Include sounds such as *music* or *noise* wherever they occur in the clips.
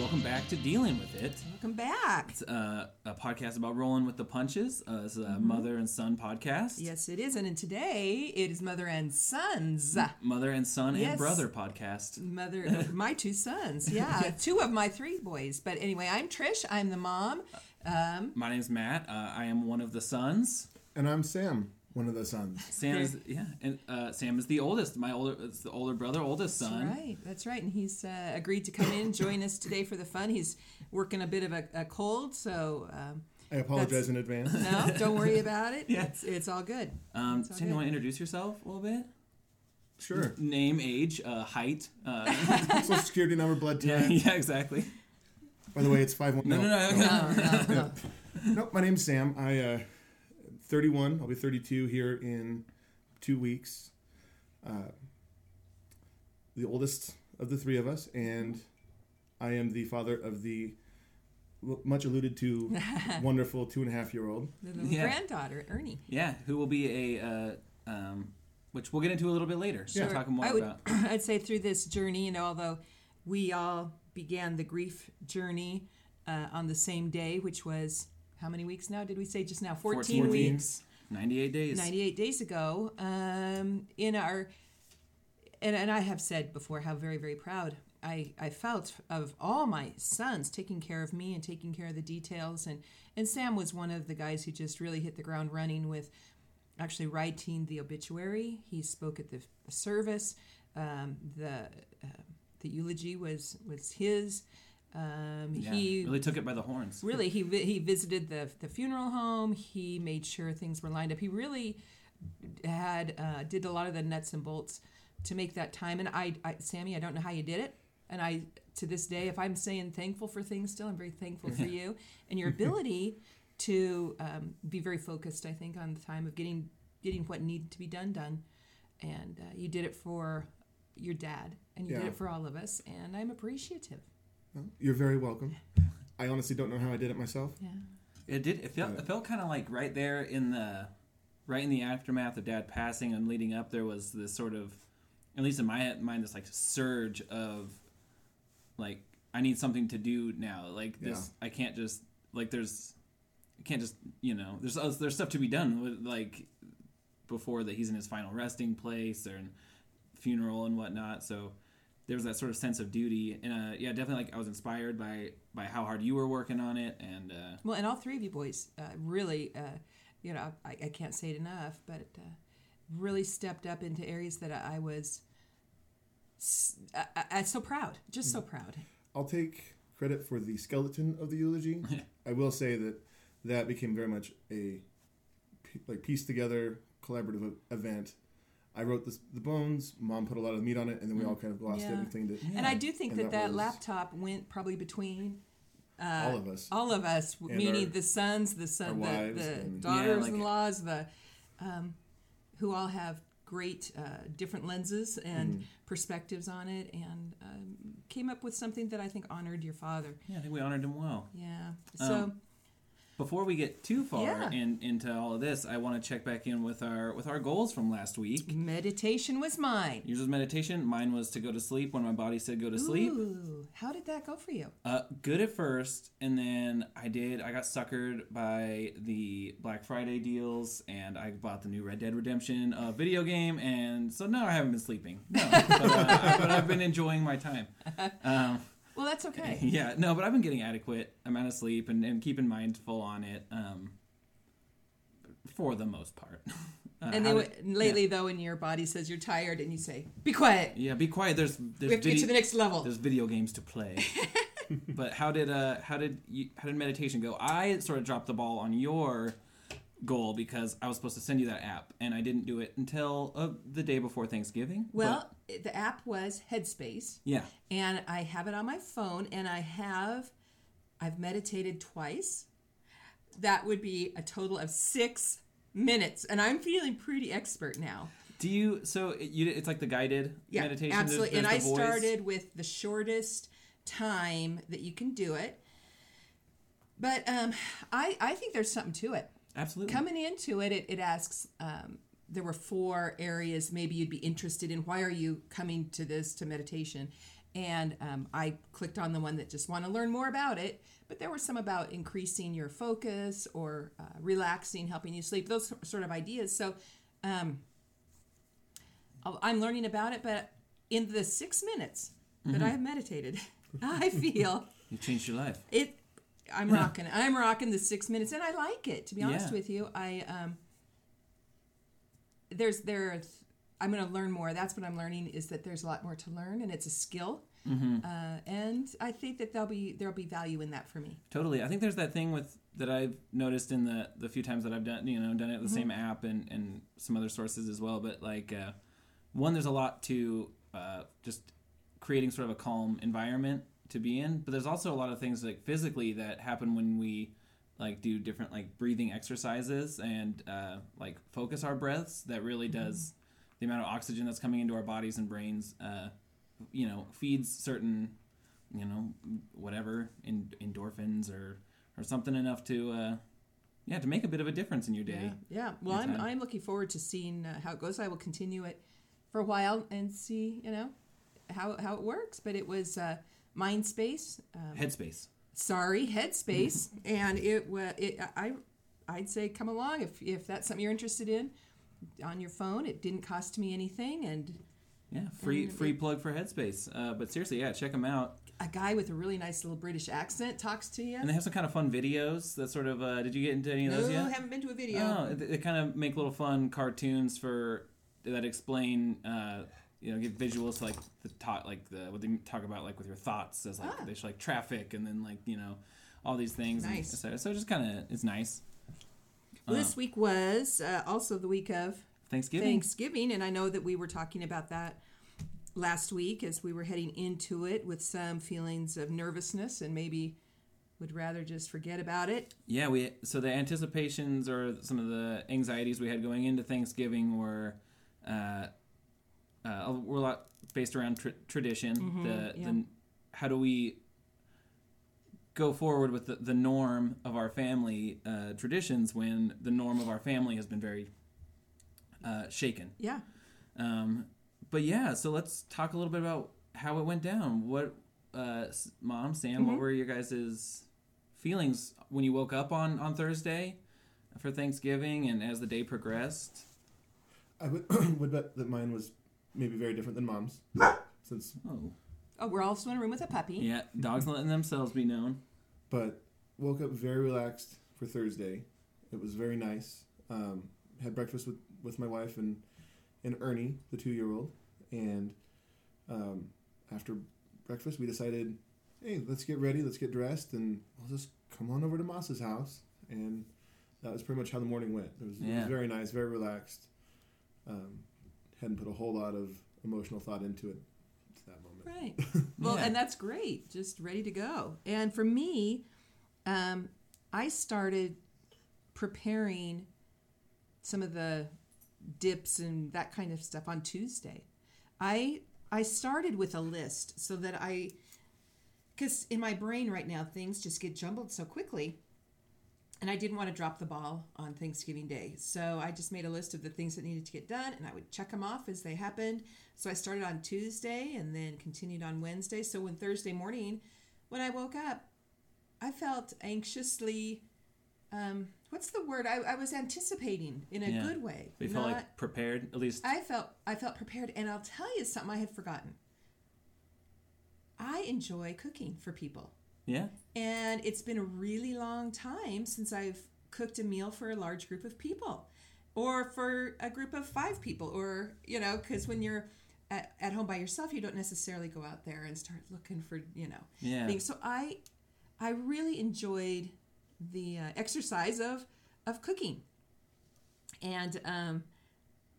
to uh, welcome back to Dealing with It. Welcome back. It's uh, a podcast about rolling with the punches. Uh, it's a Mm-hmm. mother and son podcast. Yes, it is. And in today, it is Mother and Sons. Mother and son and brother podcast. Mother, *laughs* my two sons. Yeah, two of my three boys. But anyway, I'm Trish. I'm the mom. Um, My name's Matt. Uh, I am one of the sons. And I'm Sam, one of the sons. Sam is yeah, and uh, Sam is the oldest. My older, it's the older brother, oldest son. That's right. That's right. And he's uh, agreed to come in join us today for the fun. He's working a bit of a, a cold, so um, I apologize That's- in advance. no, don't worry about it. *laughs* Yeah. It's, it's all good. Um, It's all Sam, you want to introduce yourself a little bit? Sure. Name, age, uh, height. Uh, *laughs* Social security number, blood yeah, type. yeah, exactly. By the way, it's five one. No, no, no. *laughs* No, no, no. No, my name's Sam. I uh, 31. I'll be 32 here in two weeks. Uh, the oldest of the three of us, and I am the father of the much alluded to *laughs* wonderful two and a half year old. The Yeah. granddaughter, Ernie. Yeah, who will be a, uh, um, which we'll get into a little bit later. Yeah. We'll talk more I would, about. *clears throat* I'd say through this journey, you know, although we all began the grief journey uh, on the same day, which was how many weeks now? Did we say just now? 14, 14 weeks. 98 days. 98 days ago. Um, in our, and, and I have said before how very, very proud I, I felt of all my sons taking care of me and taking care of the details. And, and Sam was one of the guys who just really hit the ground running with actually writing the obituary. He spoke at the service. Um, the uh, the eulogy was was his. Um, Yeah, he really took it by the horns. *laughs* really he he visited the the funeral home. He made sure things were lined up. He really had uh, did a lot of the nuts and bolts to make that time. And I, I, Sammy, I don't know how you did it. And I, to this day, if I'm saying thankful for things still, I'm very thankful for *laughs* you and your ability to um, be very focused. I think on the time of getting getting what needed to be done done, and uh, you did it for your dad, and you did it for all of us, and I'm appreciative. Well, You're very welcome. I honestly don't know how I did it myself. Yeah. It did. It felt. It felt kind of like right there in the, right in the aftermath of Dad passing and leading up. There was this sort of, at least in my mind, this like surge of, like I need something to do now. Like this, I can't just like there's, I can't just you know there's uh, there's stuff to be done with like, before that he's in his final resting place or funeral and whatnot. So there was that sort of sense of duty and uh, yeah definitely like i was inspired by by how hard you were working on it and uh, Well, and all three of you boys uh, really, uh, you know, I, I can't say it enough, but uh, really stepped up into areas that I, I was s- I, I- I'm so proud, just so proud. I'll take credit for the skeleton of the eulogy. *laughs* I will say that that became very much a like piece together collaborative event. I wrote this, the bones. Mom put a lot of meat on it, and then we all kind of lost Yeah. everything to And I do think And that that that, laptop went probably between uh, all of us. all of us, And meaning our- the sons, the our son, the, the daughters-in-laws, the um, who all have great uh, different lenses and Mm-hmm. perspectives on it, and um, came up with something that I think honored your father. yeah i think we honored him well Yeah. So. Um, before we get too far Yeah. in, into all of this i want to check back in with our with our goals from last week Meditation was mine. yours was meditation mine was to go to sleep when my body said go to sleep Ooh, how did that go for you? Uh, good at first, and then I did. I got suckered by the Black Friday deals, and I bought the new Red Dead Redemption uh, video game, and so no, I haven't been sleeping. No, but, uh, but I've been enjoying my time. *laughs* Um, Well, that's okay. *laughs* yeah, no, but I've been getting adequate amount of sleep and, and keeping mindful on it. Um, for the most part. *laughs* Uh, And then did- lately, though, when your body says you're tired and you say, "Be quiet," yeah, be quiet. There's there's we have to get to the next level. there's video games to play. *laughs* but how did uh how did you how did meditation go? I sort of dropped the ball on your goal because I was supposed to send you that app and I didn't do it until uh, the day before Thanksgiving. Well, But, the app was Headspace, yeah. and I have it on my phone, and I have, I've meditated twice. That would be a total of six minutes, and I'm feeling pretty expert now. Do you so it, you it's like the guided Yeah, meditation There's- absolutely. and I voice. started with the shortest time that you can do it. But um, I, I think there's something to it. Absolutely. Coming into it, it, it asks, um, there were four areas maybe you'd be interested in. Why are you coming to this, to meditation? And um, I clicked on the one that just want to learn more about it. But there were some about increasing your focus or uh, relaxing, helping you sleep, those sort of ideas. So um, I'm learning about it. But in the six minutes that I have meditated, *laughs* I feel You changed your life. it. I'm rocking. I'm rocking the six minutes, and I like it. To be honest Yeah. with you, I um. There's there. I'm going to learn more. That's what I'm learning is that there's a lot more to learn, and it's a skill. Mm-hmm. Uh, and I think that there'll be there'll be value in that for me. Totally. I think there's that thing with that I've noticed in the the few times that I've done you know done it with the same app and and some other sources as well. But like uh, one, there's a lot to uh, just creating sort of a calm environment to be in. But there's also a lot of things like physically that happen when we like do different like breathing exercises and uh, like focus our breaths. That really does the amount of oxygen that's coming into our bodies and brains. Uh, you know, feeds certain you know, whatever, in, endorphins or or something enough to, uh, yeah, to make a bit of a difference in your day. Yeah, yeah. Well, I'm. I'm looking forward to seeing uh, how it goes. I will continue it for a while and see you know how how it works. But it was uh, Mindspace. Um, Headspace. sorry, Headspace, *laughs* and it was it. I I'd say come along if if that's something you're interested in on your phone. It didn't cost me anything, and Yeah, free Mm, free plug for Headspace. Uh, but seriously, yeah, check them out. a guy with a really nice little British accent talks to you. And they have some kind of fun videos that sort of. Uh, did you get into any of no, those yet? haven't been to a video. Oh, they, they kind of make little fun cartoons for that explain. Uh, you know, give visuals to like the talk, like the what they talk about, like with your thoughts, as like Ah. they show like traffic, and then like you know, all these things. Nice. so, so just kind of it's nice. Well, Uh, this week was uh, also the week of Thanksgiving. Thanksgiving, and I know that we were talking about that last week as we were heading into it with some feelings of nervousness and maybe would rather just forget about it. Yeah, we so the anticipations or some of the anxieties we had going into Thanksgiving were uh, uh, were a lot based around tr- tradition. Mm-hmm, yeah. the how do we go forward with the, the norm of our family uh, traditions when the norm of our family has been very uh, shaken. Yeah. Um, but yeah, so let's talk a little bit about how it went down. What, uh, mom, Sam, what were your guys' feelings when you woke up on on Thursday for Thanksgiving, and as the day progressed? I would, *clears throat* would bet that mine was maybe very different than mom's, *laughs* since Oh, Oh, we're also in a room with a puppy. yeah, dogs letting themselves be known. but woke up very relaxed for Thursday. It was very nice. Um, had breakfast with, with my wife and and Ernie, the two year old, and um, after breakfast we decided, hey, let's get ready, let's get dressed, and we'll just come on over to Moss's house. And that was pretty much how the morning went. It was, it Yeah. was very nice, very relaxed. Um, hadn't put a whole lot of emotional thought into it to that moment. Right. *laughs* Well, Yeah. and that's great. Just ready to go. And for me, um, I started preparing some of the dips and that kind of stuff on Tuesday. I I started with a list so that I because in my brain right now things just get jumbled so quickly and I didn't want to drop the ball on Thanksgiving Day. So I just made a list of the things that needed to get done and I would check them off as they happened. So I started on Tuesday and then continued on Wednesday. So when Thursday morning, when I woke up, I felt anxiously. Um, what's the word? I, I was anticipating in a Yeah. good way. They felt not- like prepared, at least. I felt I felt prepared, and I'll tell you something I had forgotten. I enjoy cooking for people. Yeah, And it's been a really long time since I've cooked a meal for a large group of people or for a group of five people. Or, you know, because when you're at, at home by yourself, you don't necessarily go out there and start looking for, you know, yeah. things. So I, I really enjoyed the uh, exercise of, of cooking. And um,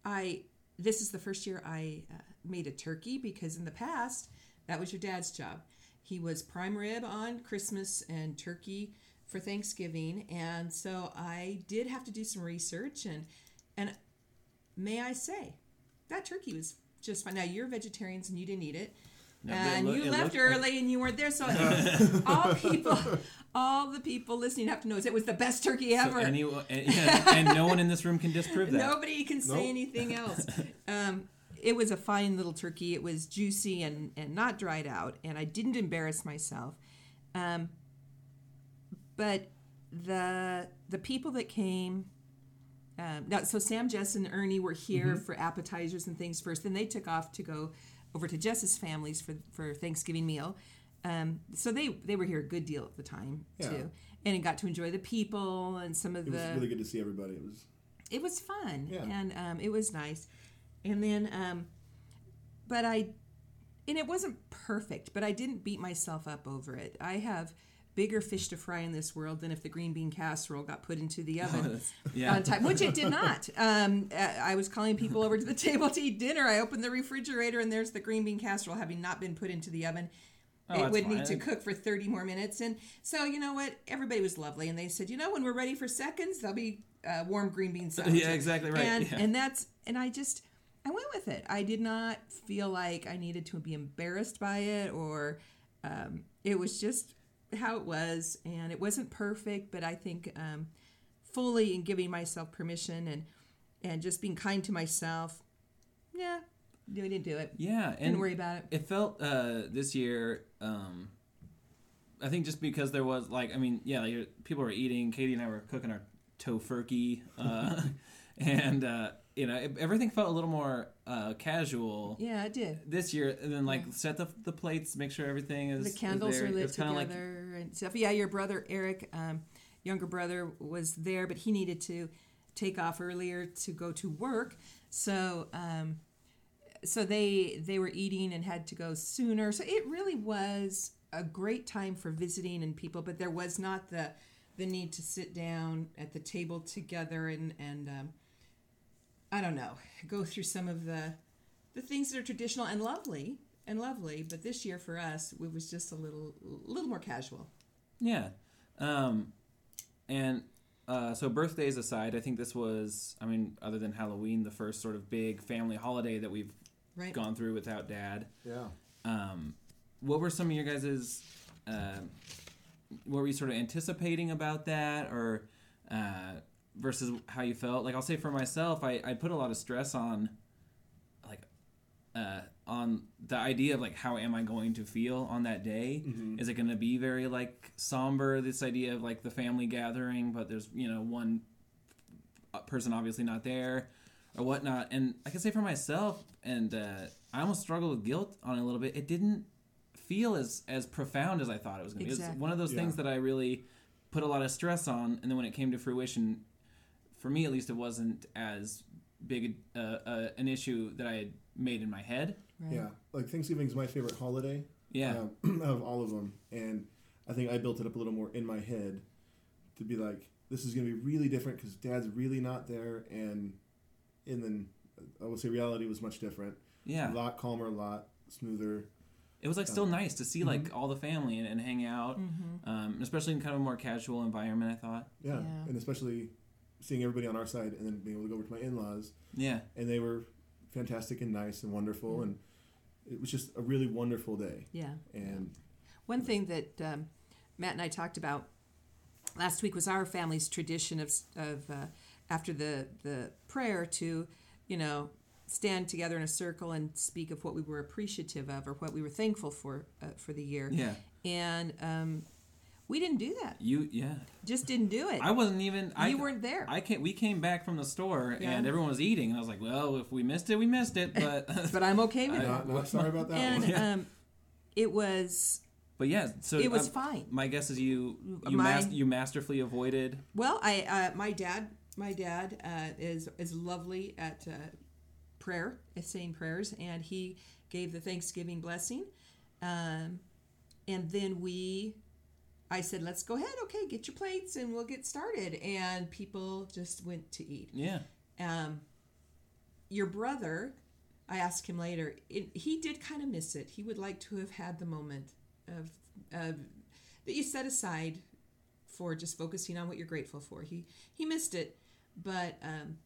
I, this is the first year I uh, made a turkey because in the past, that was your dad's job. He was prime rib on Christmas and turkey for Thanksgiving, and so I did have to do some research and and may I say that turkey was just fine. Now you're vegetarians and you didn't eat it, No, but it and loo- you left looked- early and you weren't there. So *laughs* all people, all the people listening have to know is it was the best turkey So ever. any, *laughs* and, yeah, and no one in this room can disprove that. Nobody can say Nope. anything else. *laughs* um, it was a fine little turkey. It was juicy and and not dried out, and I didn't embarrass myself. Um, but the the people that came. Um, now, so Sam, Jess, and Ernie were here for appetizers and things first. Then they took off to go over to Jess's families for for Thanksgiving meal. Um, so they they were here a good deal of the time Yeah. too, and got to enjoy the people and some of the It was really good to see everybody. It was it was fun Yeah. and um, it was nice and then um, but i and it wasn't perfect but i didn't beat myself up over it i have bigger fish to fry in this world than if the green bean casserole got put into the *laughs* oven yeah. on time which it did *laughs* not um, i was calling people over to the *laughs* table to eat dinner i opened the refrigerator and there's the green bean casserole having not been put into the oven Oh, it would fine. need to cook for 30 more minutes and so you know what everybody was lovely and they said you know when we're ready for seconds there'll be uh, warm green bean salad Yeah, exactly right. and yeah. and that's and i just i went with it i did not feel like i needed to be embarrassed by it or um, it was just how it was and it wasn't perfect but i think um, fully in giving myself permission and and just being kind to myself yeah we didn't do it yeah, and didn't worry about it it felt uh, this year. Um, I think just because there was like, I mean, yeah, like, people were eating. Katie and I were cooking our tofurkey, uh, *laughs* and uh, you know, it, everything felt a little more uh, casual. yeah it did This year, and then like set the, the plates, make sure everything is the is candles there. are lit together and stuff. Yeah, your brother Eric, um, younger brother, was there, but he needed to take off earlier to go to work. So, um, so they they were eating and had to go sooner. So it really was a great time for visiting and people, but there was not the the need to sit down at the table together and and um, I don't know go through some of the the things that are traditional and lovely and lovely. But this year for us, it was just a little little more casual. Yeah. Um, and uh, so birthdays aside, I think this was, I mean, other than Halloween, the first sort of big family holiday that we've Right. gone through without dad. yeah. Um, what were some of your guys's, uh, what were you sort of anticipating about that or uh, versus how you felt? Like, I'll say for myself, I, I put a lot of stress on, like, uh, on the idea of like how am I going to feel on that day? Is it going to be very like somber? This idea of like the family gathering, but there's you know one person obviously not there or whatnot. And I can say for myself, and uh, I almost struggled with guilt on it a little bit. It didn't feel as as profound as I thought it was going to be. It was one of those Yeah. things that I really put a lot of stress on, and then when it came to fruition, for me at least, it wasn't as big uh, uh, an issue that I had made in my head. Right. Yeah, like Thanksgiving is my favorite holiday. Yeah. um, *clears throat* of all of them, and I think I built it up a little more in my head to be like, this is going to be really different because Dad's really not there, and and then I would say reality was much different. Yeah. a lot calmer, a lot smoother. It was like still nice to see like all the family and, and hang out, Mm-hmm. um, especially in kind of a more casual environment. I thought. Yeah. Yeah. and especially seeing everybody on our side, and then being able to go over to my in-laws, Yeah. and they were fantastic and nice and wonderful, and it was just a really wonderful day. Yeah. And One thing that um, Matt and I talked about last week was our family's tradition of, of uh, after the, the prayer to, you know, stand together in a circle and speak of what we were appreciative of or what we were thankful for uh, for the year. Yeah. And um, we didn't do that. You. Yeah. Just didn't do it. I wasn't even. I, you weren't there. I came. We came back from the store Yeah. and everyone was eating, and I was like, "Well, if we missed it, we missed it." But *laughs* *laughs* but I'm okay with I- it. not, not sorry about that And one. Yeah. um, it was but yeah, so it was um, fine. My guess is you you, My- mas- you masterfully avoided. Well, I uh, my dad my dad uh, is is lovely at uh, prayer, at saying prayers, and he gave the Thanksgiving blessing, um, and then we. I said, "Let's go ahead. Okay, get your plates, and we'll get started." And people just went to eat. Yeah. Um, your brother, I asked him later. It, he did kind of miss it. He would like to have had the moment of, of that you set aside for just focusing on what you're grateful for. He he missed it, but um,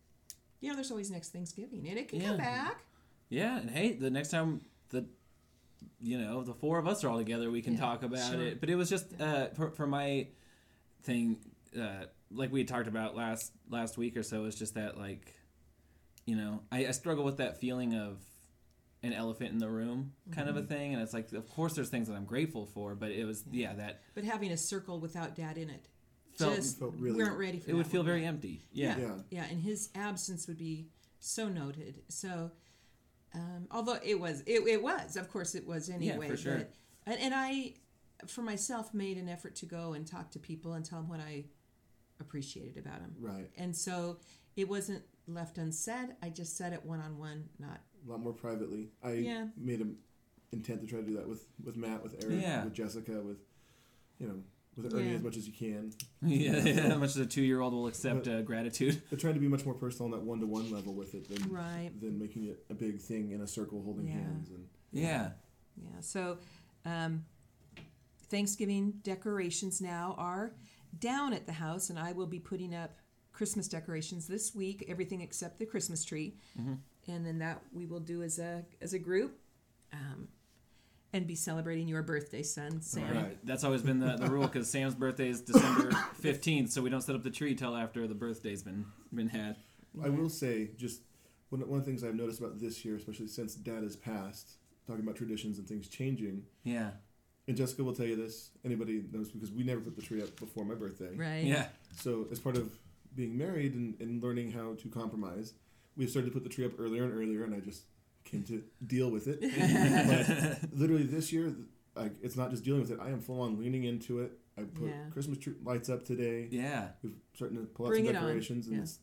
you know, there's always next Thanksgiving, and it can come back. Yeah, and hey, the next time the you know the four of us are all together, we can Yeah, talk about sure. it. But it was just uh, for for my thing, uh, like we had talked about last last week or so. Is just that like, you know, I, I struggle with that feeling of an elephant in the room kind Mm-hmm. of a thing. And it's like, of course, there's things that I'm grateful for, but it was yeah that But having a circle without dad in it, Felt- just Felt really- we weren't ready for it that would feel one. very empty. Yeah. Yeah. yeah, and his absence would be so noted. So, um, although it was, it, it was, of course, it was anyway. Yeah, for sure. But, and, and I, for myself, made an effort to go and talk to people and tell them what I appreciated about them. Right. And so it wasn't left unsaid. I just said it one on one, not A lot more privately. I Yeah. made an intent to try to do that with with Matt, with Eric, Yeah. with Jessica, with you know, with Ernie Yeah. as much as you can. *laughs* Yeah, yeah, how *laughs* much as a two year old will accept But- uh, gratitude. But trying to be much more personal on that one to one level with it than right. than making it a big thing in a circle holding Yeah. hands and Yeah. Yeah. So, um, Thanksgiving decorations now are down at the house, and I will be putting up Christmas decorations this week. Everything except the Christmas tree, and then that we will do as a as a group, um, and be celebrating your birthday, son, Sam. Right. That's always been the, the rule because Sam's birthday is December *laughs* 15th, so we don't set up the tree till after the birthday's been been had. I will say, just one, one of the things I've noticed about this year, especially since Dad has passed, talking about traditions and things changing. Yeah. And Jessica will tell you this. Anybody knows because we never put the tree up before my birthday. Right. Yeah. So as part of being married and, and learning how to compromise, we've started to put the tree up earlier and earlier, and I just came to deal with it. *laughs* but literally this year, like it's not just dealing with it. I am full on leaning into it. I put Yeah. Christmas tree lights up today. Yeah. We're starting to pull out Bring some decorations, and Yeah. it's,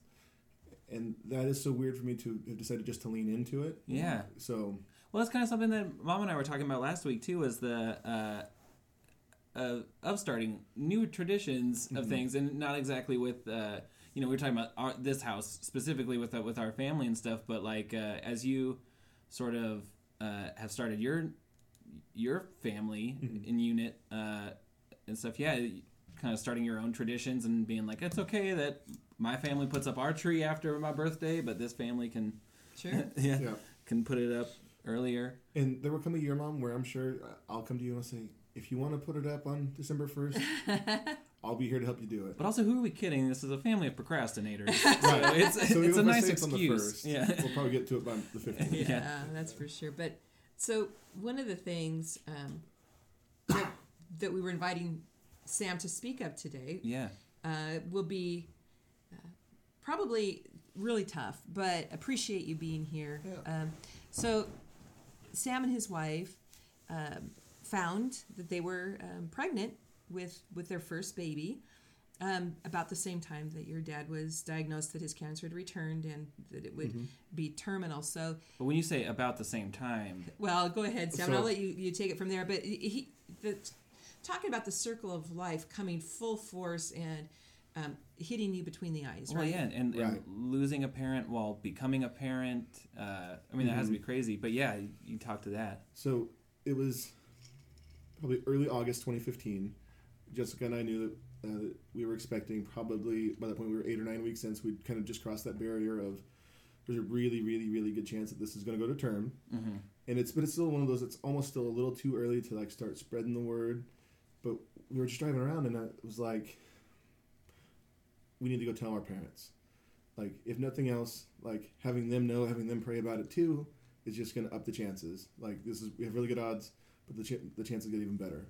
and that is so weird for me to have decided just to lean into it. Yeah. So Well, that's kind of something that Mom and I were talking about last week too. Was the uh, uh, of starting new traditions of things, and not exactly with uh, you know we were talking about our, this house specifically with uh, with our family and stuff, but like uh, as you sort of uh, have started your your family in unit uh, and stuff, yeah, kind of starting your own traditions and being like, it's okay that my family puts up our tree after my birthday, but this family can *laughs* Sure. yeah, yeah. can put it up earlier. And there will come a year, Mom, where I'm sure I'll come to you and I'll say, if you want to put it up on December 1st, *laughs* I'll be here to help you do it. But also, who are we kidding? This is a family of procrastinators. *laughs* Right. So it's, So it's a even if I nice say on the excuse. first, yeah. we'll probably get to it by the 15th. *laughs* Yeah. yeah, that's for sure. But so one of the things um, that, that we were inviting Sam to speak of today Yeah. uh, will be uh, probably really tough, but appreciate you being here. Yeah. Um, so Sam and his wife um, found that they were um, pregnant with with their first baby. Um, about the same time that your dad was diagnosed that his cancer had returned and that it would Mm-hmm. be terminal. So But when you say about the same time, well, go ahead, Sam. So- I'll let you, you take it from there. But he, the, talking about the circle of life coming full force and um, hitting you between the eyes, well, right? yeah, and, and, Right. losing a parent while becoming a parent. Uh, I mean, that has to be crazy. But yeah, you, you talk to that. So it was probably early August 2015. Jessica and I knew that, uh, that we were expecting probably by that point we were eight or nine weeks since we'd kind of just crossed that barrier of there's a really, really, really good chance that this is going to go to term. Mm-hmm. And it's but it's still one of those. It's almost still a little too early to like start spreading the word. But we were just driving around, and it was like, we need to go tell our parents. Like, if nothing else, like having them know, having them pray about it too, is just going to up the chances. Like, this is we have really good odds, but the ch- the chances get even better.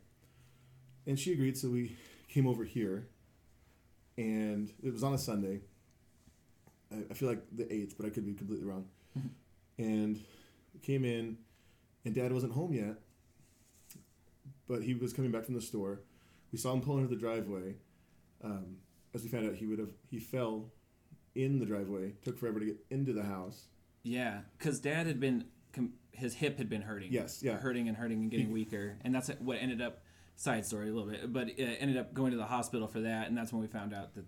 And she agreed, so we came over here, and it was on a Sunday. I, I feel like the eighth, but I could be completely wrong. and came in, and Dad wasn't home yet, but he was coming back from the store. We saw him pull into the driveway. Um, as we found out, he would have he fell in the driveway. Took forever to get into the house. Yeah, because Dad had been com- his hip had been hurting. Yes, yeah. hurting and hurting and getting He- weaker, and that's what ended up. Side story a little bit, but uh, ended up going to the hospital for that, and that's when we found out that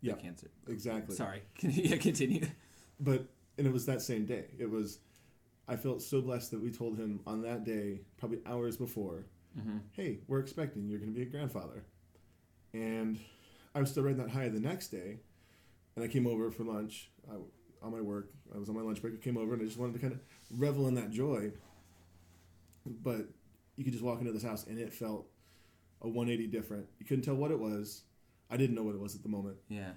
Yeah, the cancer. exactly. Sorry, *laughs* yeah, continue. But and it was that same day. It was. I felt so blessed that we told him on that day, probably hours before, Mm-hmm. "Hey, we're expecting you're going to be a grandfather," and I was still riding that high the next day, and I came over for lunch I, on my work. I was on my lunch break. I came over and I just wanted to kind of revel in that joy. But you could just walk into this house and it felt a 180 different. You couldn't tell what it was. I didn't know what it was at the moment. Yeah,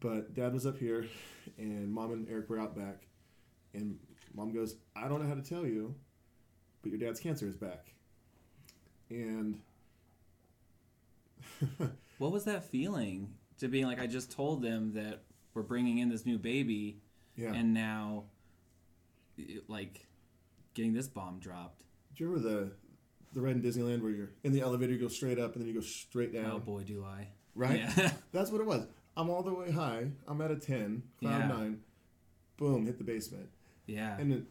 But dad was up here, and mom and Eric were out back. And mom goes, I don't know how to tell you, but your dad's cancer is back. And *laughs* What was that feeling to being like I just told them that we're bringing in this new baby, yeah, and now, like, getting this bomb dropped. do you remember the the ride in Disneyland where you're in the elevator, you go straight up, and then you go straight down? Oh boy, do I! right? Yeah. *laughs* *laughs* That's what it was. I'm all the way high. I'm at a ten, cloud Yeah. nine. Boom, hit the basement, yeah. and it,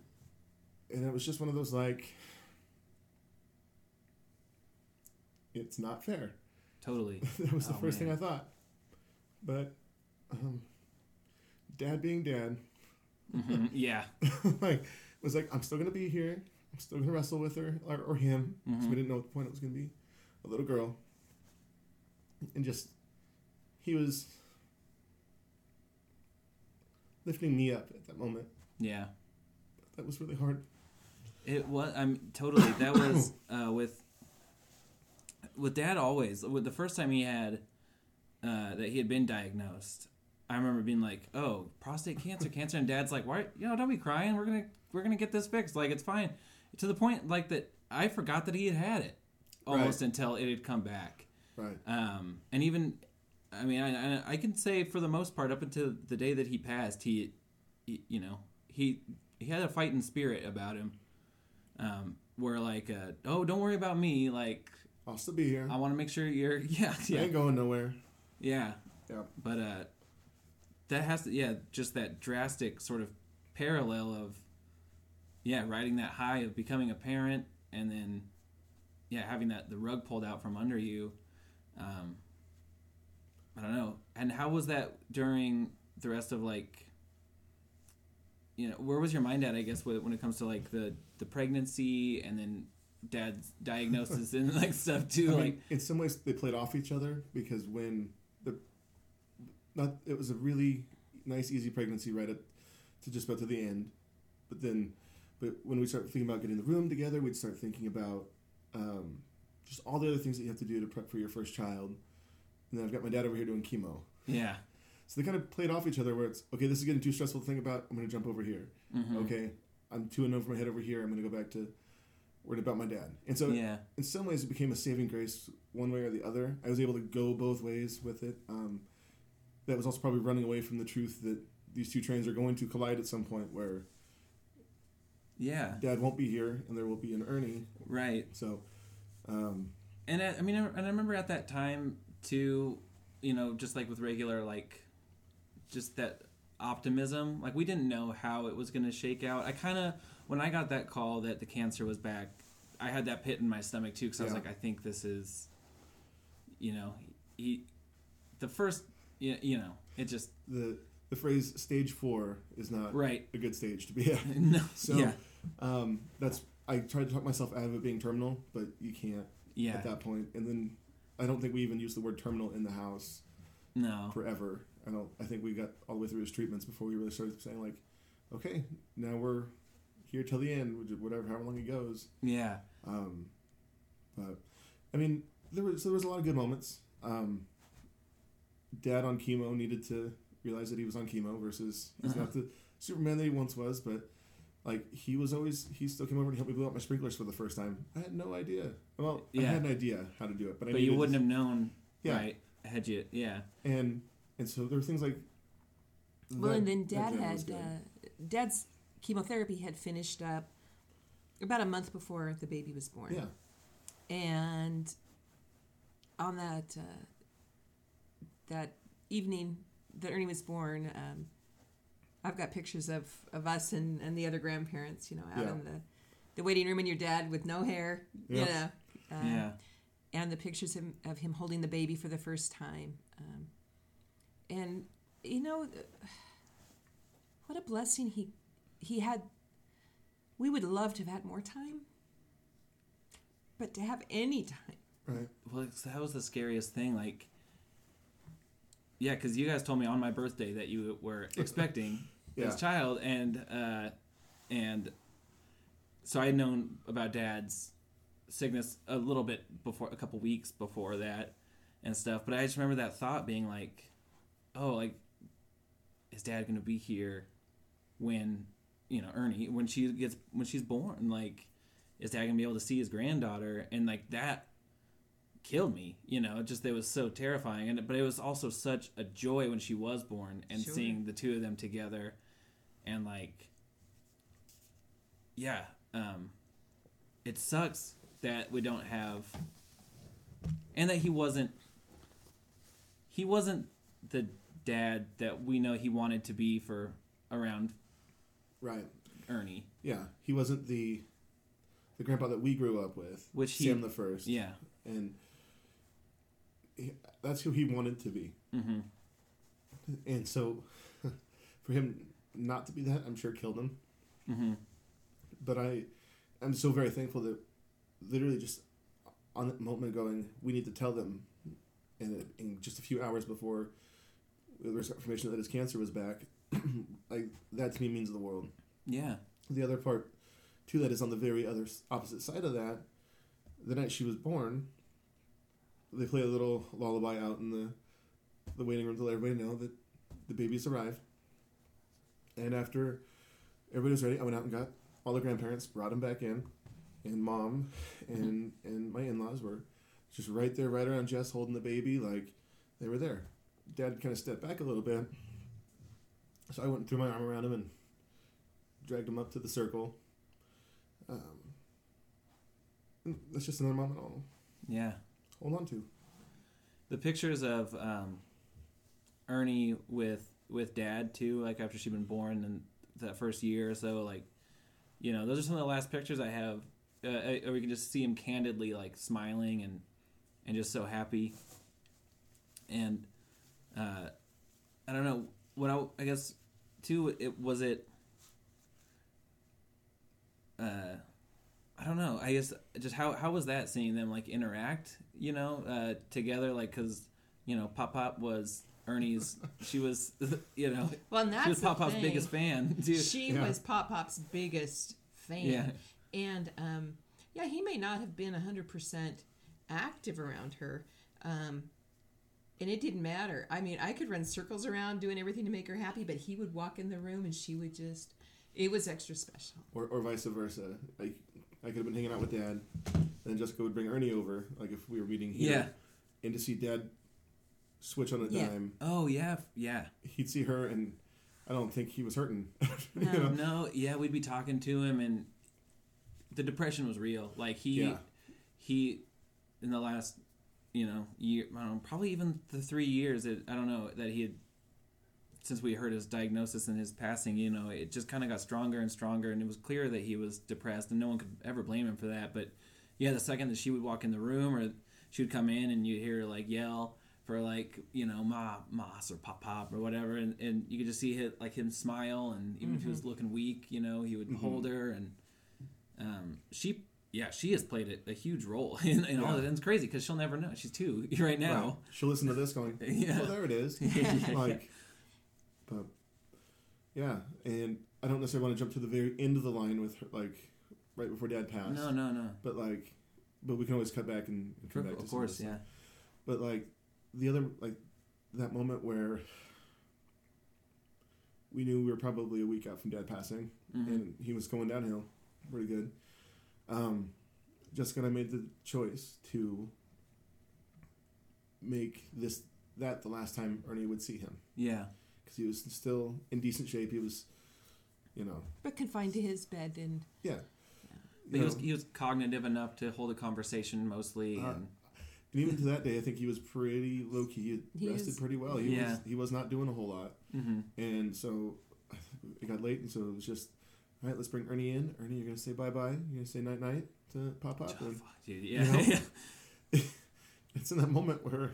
and it was just one of those like, it's not fair. totally. *laughs* that was the Oh, first thing I thought. But, um, dad being dad, Mhm, Yeah. like was like, I'm still gonna be here. Still gonna wrestle with her or, or him. 'cause Mhm. we didn't know what the point it was gonna be. A little girl, and just he was lifting me up at that moment. Yeah. That was really hard. It was. I'm totally. That *coughs* was uh, with with dad always. With the first time he had uh, that he had been diagnosed, I remember being like, "Oh, prostate cancer, cancer," and dad's like, "Why? You know, don't be crying. We're gonna we're gonna get this fixed. Like it's fine." To the point like that, I forgot that he had had it almost Right. until it had come back. Right. Um, and even, I mean, I, I, I can say for the most part, up until the day that he passed, he, he you know, he he had a fighting spirit about him. Um, where like, uh, oh, don't worry about me. Like, I'll still be here. I want to make sure you're, *laughs* yeah, I yeah, ain't going nowhere. yeah. Yeah. But uh, that has to, yeah, just that drastic sort of parallel of, yeah, riding that high of becoming a parent and then, yeah, having that the rug pulled out from under you. Um, I don't know. And how was that during the rest of like, you know, where was your mind at? I guess when it comes to like the the pregnancy and then dad's diagnosis and like stuff too. I mean, like, in some ways, they played off each other because when the not it was a really nice, easy pregnancy right at to just about to the end, but then, but when we start thinking about getting the room together, we'd start thinking about um, just all the other things that you have to do to prep for your first child. And then I've got my dad over here doing chemo, yeah. so they kind of played off each other. Where it's okay, this is getting too stressful to think about. I'm going to jump over here. Mhm. Okay, I'm too enough my head over here. I'm going to go back to worried about my dad. And so Yeah. in some ways it became a saving grace one way or the other i was able to go both ways with it um, that was also probably running away from the truth that these two trains are going to collide at some point where Yeah. dad won't be here and there will be an ernie Right. so um, And I, I mean, I- and I remember at that time too, you know, just like with regular, like, just that optimism. Like, we didn't know how it was going to shake out. I kind of, when I got that call that the cancer was back, I had that pit in my stomach too, because I was Yeah. like, I think this is, you know, he, the first, you, you know, it just, the the phrase stage four is not right. a good stage to be at *laughs* no, so yeah. Um, that's i tried to talk myself out of it being terminal but you can't Yeah. at that point and then i don't think we even used the word terminal in the house No. forever. I don't. I think we got all the way through his treatments before we really started saying like, okay, now we're here till the end, whatever, however long it goes. Yeah. Um, but I mean, there was there was a lot of good moments. Um, Dad on chemo needed to realize that he was on chemo versus he's Uh-huh. not the Superman that he once was, but. Like he was always, he still came over and helped me blow out my sprinklers for the first time. I had no idea. Well, I had an idea how to do it, but I But you wouldn't to- have known, Yeah. right? Had you, yeah. and and so there were things like. Well, that- and then Dad Dad had uh, Dad's chemotherapy had finished up about a month before the baby was born. yeah, and on that uh, that evening that Ernie was born, um, I've got pictures of, of us and, and the other grandparents, you know, out Yeah. in the, the waiting room, and your dad with no hair, you know, um, yeah. and the pictures of, of him holding the baby for the first time, um, and you know, what a blessing he he had. We would love to have had more time, but to have any time. right. Well, that was the scariest thing. Like, yeah, because you guys told me on my birthday that you were *laughs* expecting Yeah. this child, and uh, and so I had known about Dad's sickness a little bit before, a couple weeks before that, and stuff. But I just remember that thought being like, oh, like, is Dad gonna be here when you know Ernie when she gets when she's born? Like, is Dad gonna be able to see his granddaughter? And like that killed me. You know, just it was so terrifying. And but it was also such a joy when she was born and Sure. seeing the two of them together, and like, yeah, um, it sucks that we don't have, and that he wasn't. He wasn't the dad that we know he wanted to be for around Right. Ernie. Yeah. He wasn't the the grandpa that we grew up with. Which he- the first. Yeah. And that's who he wanted to be. Mm-hmm. And so *laughs* for him not to be that, I'm sure killed him. Mm-hmm. But I I'm so very thankful that literally just on that moment going, we need to tell them and in just a few hours before there was information that his cancer was back, *clears throat* like that to me means the world. Yeah. The other part to that is on the very other opposite side of that. The night she was born, they play a little lullaby out in the the waiting room to let everybody know that the baby's arrived. And after everybody was ready, I went out and got all the grandparents, brought them back in, and mom and and my in laws were just right there, right around Jess, holding the baby, like they were there. Dad kind of stepped back a little bit, so I went and threw my arm around him and dragged him up to the circle. Um, that's just another moment I'll Yeah. Hold on to. The pictures of um, Ernie with with Dad too, like after she'd been born and that first year or so, like you know, those are some of the last pictures I have. Uh, or we can just see him candidly like smiling and and just so happy. And uh, I don't know what I, I guess too. It was it. Uh, I don't know. I guess just how how was that seeing them like interact, you know, uh, together? Like, cause you know, Pop Pop was Ernie's. she was, *laughs* you know, Well, and that's she was Pop Pop's biggest fan *laughs* too. She Yeah. was Pop Pop's biggest fan. Yeah. And um, yeah, he may not have been 100% active around her. Um, and it didn't matter. I mean, I could run circles around doing everything to make her happy, but he would walk in the room and she would just, it was extra special. or, or vice versa. Like I could have been hanging out with Dad, and then Jessica would bring Ernie over, like if we were meeting here, Yeah. and to see Dad switch on a Yeah. dime, Oh yeah, yeah. he'd see her, and I don't think he was hurting. *laughs* No. you know? No, yeah, we'd be talking to him, and the depression was real. Like he, Yeah. he, in the last, you know, year, I don't know, probably even the three years that I don't know that he had, since we heard his diagnosis and his passing, you know, it just kind of got stronger and stronger, and it was clear that he was depressed, and no one could ever blame him for that. But yeah, the second that she would walk in the room, or she would come in, and you'd hear her like yell for like you know ma mas or pop pop or whatever and, and you could just see hit like him smile and even if he was looking weak you know he would hold her and um, she yeah she has played a, a huge role *laughs* in, in all of it and it's crazy because she'll never know she's two *laughs* right now Right. She'll listen to this going, *laughs* Yeah. "Oh, there it is." like, but yeah, and I don't necessarily want to jump to the very end of the line with her, like right before Dad passed. no no no But like, but we can always cut back and, and come back to of some course yeah stuff. But like the other like that moment where we knew we were probably a week out from Dad passing, Mhm. and he was going downhill pretty good. Um, Jessica and I made the choice to make this that the last time Ernie would see him yeah because he was still in decent shape. He was, you know, But confined to his bed and yeah. but he was, he was cognitive enough to hold a conversation mostly Uh, and and even to that day, I think he was pretty low key. He He rested is- pretty well. He Yeah. was he was not doing a whole lot. hmm And so it got late, and so it was just, all right, let's bring Ernie in. Ernie, you're going to say bye bye. You're going to say night night to Pop Pop. Oh, dude, yeah, You know? yeah. *laughs* *laughs* it's in that moment where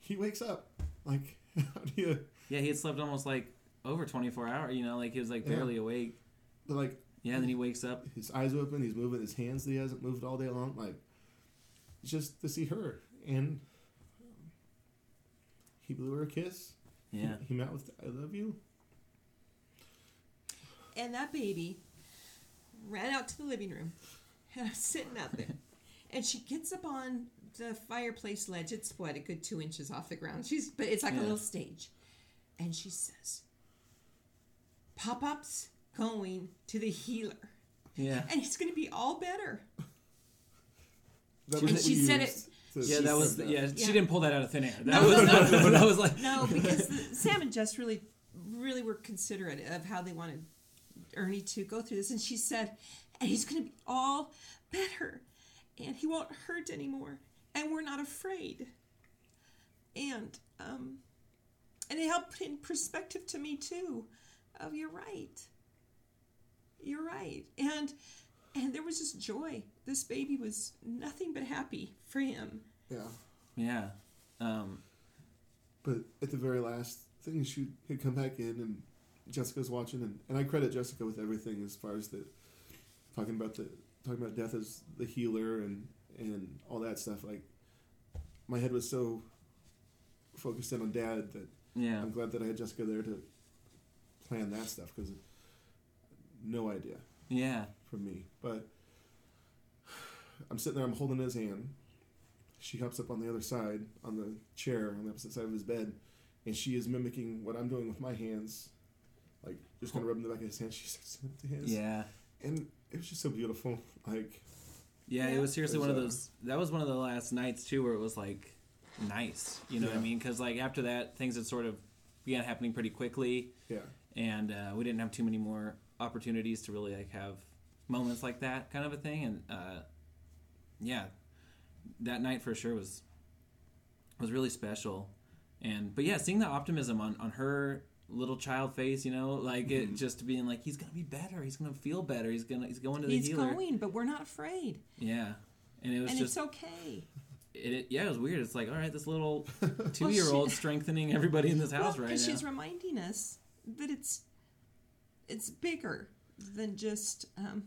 he wakes up. Like, *laughs* how do you, yeah he had slept almost like over 24 hours you know like he was like Yeah. barely awake But like, yeah and then he wakes up his eyes open, he's moving his hands that he hasn't moved all day long. Like, just to see her. And he blew her a kiss. yeah He, he met with, I love you. And that baby ran out to the living room. *laughs* And I'm sitting out *laughs* there. And she gets up on the fireplace ledge. It's what, a good two inches off the ground. She's but it's like Yeah. a little stage. And she says, Pop Up's going to the healer. Yeah. and he's going to be all better. And she we said used to Yeah, that was describe yeah. that. She didn't pull that out of thin air. That No, was no, that, *laughs* that was like No, because the, Sam and Jess really, really were considerate of how they wanted Ernie to go through this, and she said, "And he's going to be all better, and he won't hurt anymore, and we're not afraid." And um, and it helped put in perspective to me too, of you're right, you're right, and and there was just joy. This baby was nothing but happy for him. Yeah. yeah. Um, But at the very last thing, she had come back in, and Jessica's watching, and, and I credit Jessica with everything as far as the talking about the talking about death as the healer and and all that stuff. Like my head was so focused in on Dad that yeah. I'm glad that I had Jessica there to plan that stuff because no idea Yeah. from me. But I'm sitting there, I'm holding his hand. She hops up on the other side, on the chair, on the opposite side of his bed, and she is mimicking what I'm doing with my hands. Like, just kind of rubbing the back of his hand. She starts doing it to his. Yeah. And it was just so beautiful. Like, Yeah, it was seriously It was, one of uh, those. That was one of the last nights too, where it was like nice. You know what I mean? Because like after that, things had sort of began happening pretty quickly, yeah. and uh, we didn't have too many more opportunities to really like have moments like that kind of a thing. And uh, yeah, that night for sure was was really special. And but yeah, seeing the optimism on on her little child face, you know, like Mm-hmm. it just being like he's gonna be better, he's gonna feel better, he's gonna he's going to the He's healer. going, but we're not afraid, Yeah, and it was and just it's okay. It, it, yeah, it was weird. It's like, all right, this little *laughs* two-year-old strengthening everybody in this house well, right because now. she's reminding us that it's it's bigger than just um,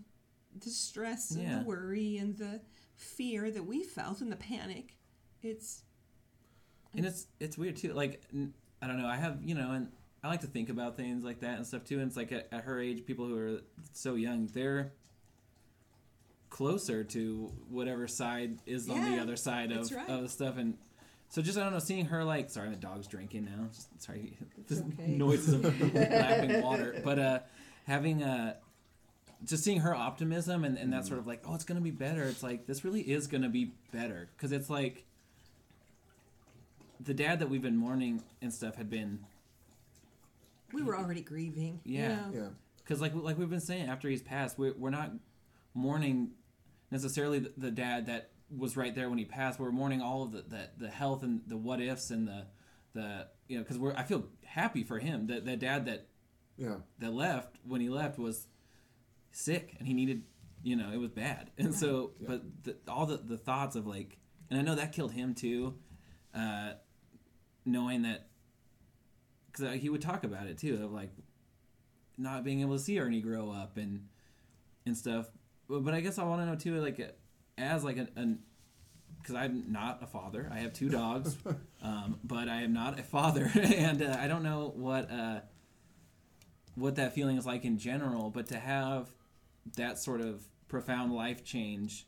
the stress and Yeah. the worry and the fear that we felt and the panic. It's and it's it's weird too. Like I don't know. I have you know, and I like to think about things like that and stuff too. And it's like at, at her age, people who are so young, they're closer to whatever side is on the other side of that's right. of stuff. And so just I don't know, seeing her like sorry, the dog's drinking now. Just, sorry, the okay. *laughs* noises of lapping water, but uh, having uh just seeing her optimism and, and that sort of like oh it's gonna be better it's like this really is gonna be better because it's like the dad that we've been mourning and stuff had been we were already grieving. you Yeah. know. Yeah. because like like we've been saying after he's passed we're, we're not mourning necessarily the, the dad that was right there when he passed we're mourning all of the, the, the health and the what ifs and the the you know because we're i feel happy for him that the dad that Yeah. that left when he left was sick and he needed you know it was bad and so Yeah. but the, all the, the thoughts of like and i know that killed him too uh, knowing that because he would talk about it too of like not being able to see ernie grow up and and stuff but, i guess i want to know too like as like an, an because I'm not a father. I have two dogs, *laughs* um, but I am not a father, *laughs* and uh, I don't know what uh, what that feeling is like in general. But to have that sort of profound life change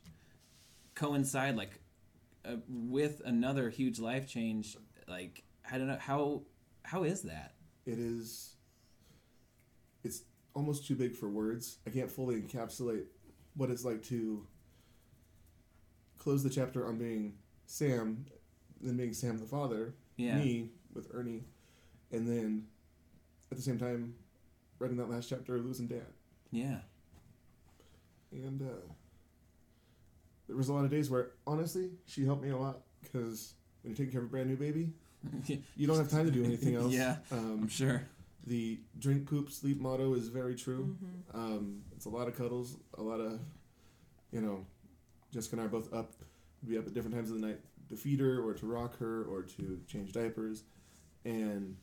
coincide like uh, with another huge life change, like I don't know how how is that? It is. It's almost too big for words. I can't fully encapsulate what it's like to close the chapter on being Sam, then being Sam the father, Yeah. me with Ernie, and then at the same time writing that last chapter losing dad. Yeah, And uh, there was a lot of days where honestly she helped me a lot because when you're taking care of a brand new baby, *laughs* you don't have time to do anything else. *laughs* Yeah. Um, I'm sure. The drink poop sleep motto is very true. Mm-hmm. um, it's a lot of cuddles a lot of you know jessica and i are both up be up at different times of the night to feed her or to rock her or to change diapers. And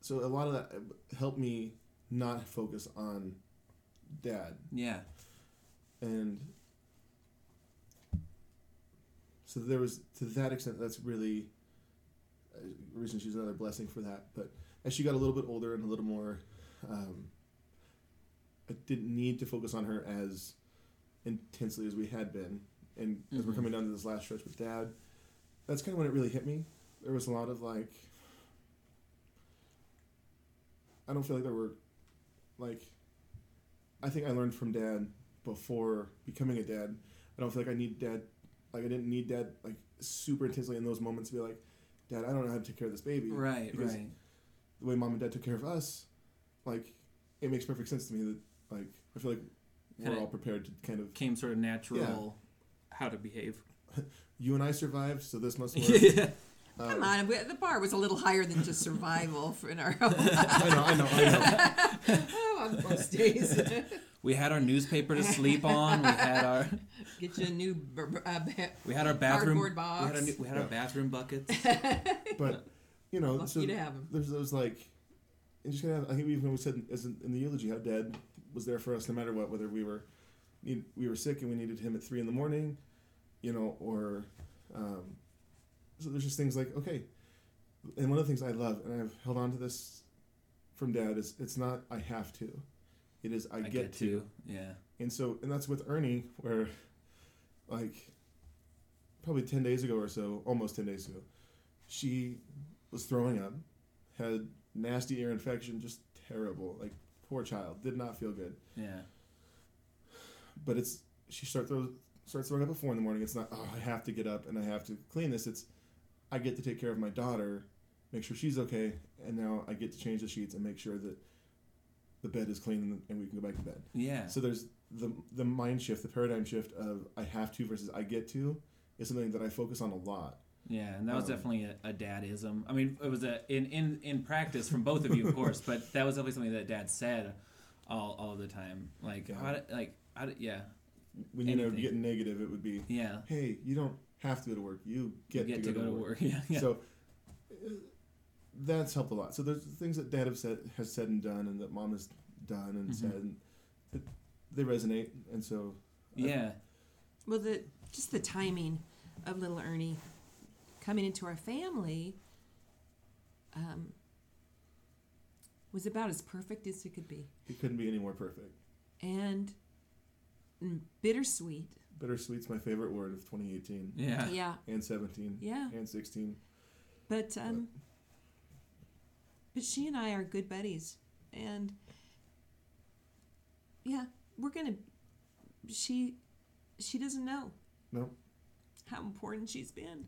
so a lot of that helped me not focus on dad. Yeah, and so there was to that extent that's really uh, the reason she's another blessing for that. But as she got a little bit older and a little more um, i didn't need to focus on her as intensely as we had been and as we're Mhm. coming down to this last stretch with dad that's kind of when it really hit me there was a lot of like i don't feel like there were like I think I learned from dad before becoming a dad. I don't feel like I need dad, like I didn't need dad like super intensely in those moments to be like, Dad, I don't know how to take care of this baby. Right, Because right. The way mom and dad took care of us, like, it makes perfect sense to me that, like, I feel like we're all prepared to kind of. Came sort of natural how to behave. *laughs* You and I survived, so this must work. *laughs* yeah. Um, Come on, we, the bar was a little higher than just survival *laughs* for in our I know, I know, I know. oh, on most days. We had our newspaper to sleep on. We had our Get you a new b- b- uh, we had our bathroom Cardboard We had, our, box. new- we had our bathroom buckets. But, you know, lucky so to have 'em. there's those, like, and just kind of, I think we even said as in, in the eulogy how dad was there for us no matter what, whether we were need, we were sick and we needed him at three in the morning, you know, or um, so there's just things like okay, and one of the things I love and I've held on to this from dad is it's not I have to, it is I, get, to. Yeah. And so, and that's with Ernie, where, like, probably 10 days ago or so, almost 10 days ago, she was throwing up, had nasty ear infection, just terrible. Like, poor child, did not feel good. Yeah. But it's, she start throw, starts throwing up at 4 in the morning. It's not, oh, I have to get up and I have to clean this. It's, I get to take care of my daughter, make sure she's okay, and now I get to change the sheets and make sure that the bed is clean and- and we can go back to bed. Yeah. So there's the the mind shift, the paradigm shift of I have to versus I get to is something that I focus on a lot. Yeah, and that was Um, definitely a, a dadism. I mean, it was a in, in in practice from both of you, of *laughs* course, but that was definitely something that Dad said all, all the time. Like, Yeah. how did, like, how did, yeah, When you know Anything. get negative, it would be, yeah, hey, you don't have to go to work. You get, you get to, go, to work. *laughs* Yeah, yeah, So uh, that's helped a lot. So there's things that Dad have said has said and done, and that Mom has done and Mhm. said, and it, they resonate. And so yeah, Well, the just the timing of little Ernie coming into our family um, was about as perfect as it could be, it couldn't be any more perfect. and mm, bittersweet. Bittersweet's my favorite word of 2018 yeah, Yeah, and 17 yeah. and 16. But um, but she and I are good buddies, and yeah, we're gonna. She she doesn't know No, how important she's been,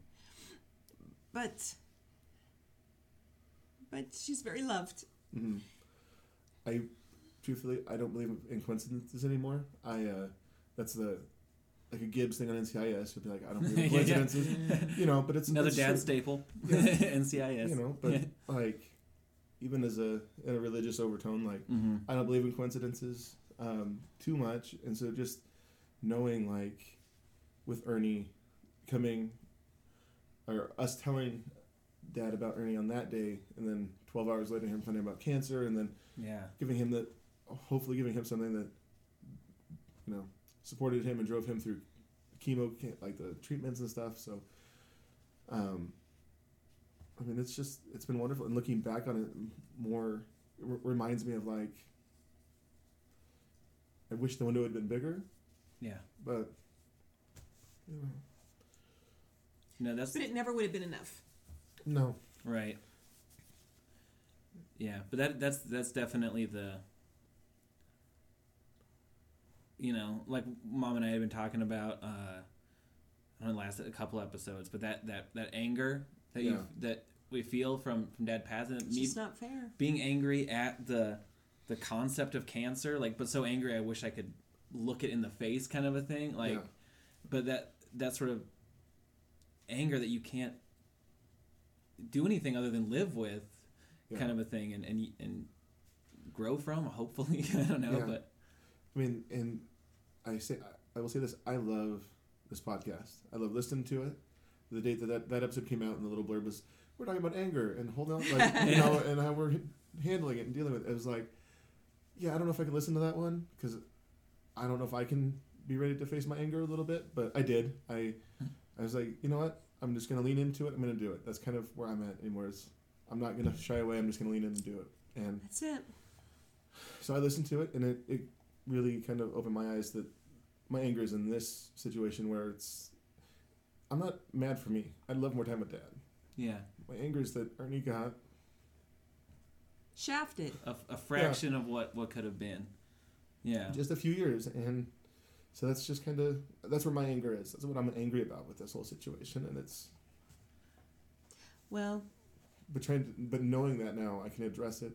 but but she's very loved. hmm I truthfully I don't believe in coincidences anymore. I uh, that's the like a Gibbs thing on NCIS You'd be like I don't believe in *laughs* Yeah. coincidences, you know. But it's another it's dad true, staple, Yeah. *laughs* NCIS. you know. But Yeah. *laughs* like even as a in a religious overtone, like hmm I don't believe in coincidences um, too much, and so just knowing like with Ernie coming or us telling Dad about Ernie on that day, and then twelve hours later him finding about cancer, and then yeah, giving him that, hopefully giving him something that, you know, supported him and drove him through chemo, like the treatments and stuff. So, um, I mean, it's just it's been wonderful, and looking back on it more it r- reminds me of like. I wish the window had been bigger, yeah. but you know, No, that's But it never would have been enough. no, Right. Yeah, but that that's that's definitely the you know, like mom and I had been talking about uh I don't know, last a couple episodes, but that that that anger that Yeah. you that we feel from from dad passing It's me just not fair. being angry at the the concept of cancer, like but so angry I wish I could look it in the face kind of a thing. Like Yeah. but that that sort of anger that you can't do anything other than live with Yeah. kind of a thing and and and grow from hopefully *laughs* i don't know Yeah. but I mean, and I say I will say this: I love this podcast. I love listening to it. The date that that, that episode came out, and the little blurb was, "We're talking about anger and holding on, like you know, *laughs* and how we're handling it and dealing with it." It was like, yeah, I don't know if I can listen to that one because I don't know if I can be ready to face my anger a little bit, but I did. I I was like, you know what? I'm just gonna lean into it. I'm gonna do it. That's kind of where I'm at anymore. Is I'm not gonna shy away. I'm just gonna lean in and do it. And That's it. so I listened to it, and it, it really kind of opened my eyes that my anger is in this situation where it's. I'm not mad for me. I'd love more time with dad. yeah My anger is that Ernie got. Shafted. a, a fraction of what what could have been Yeah. just a few years, and so that's just kind of that's where my anger is. That's what I'm angry about with this whole situation, and it's Well, but trying to, but knowing that now, I can address it,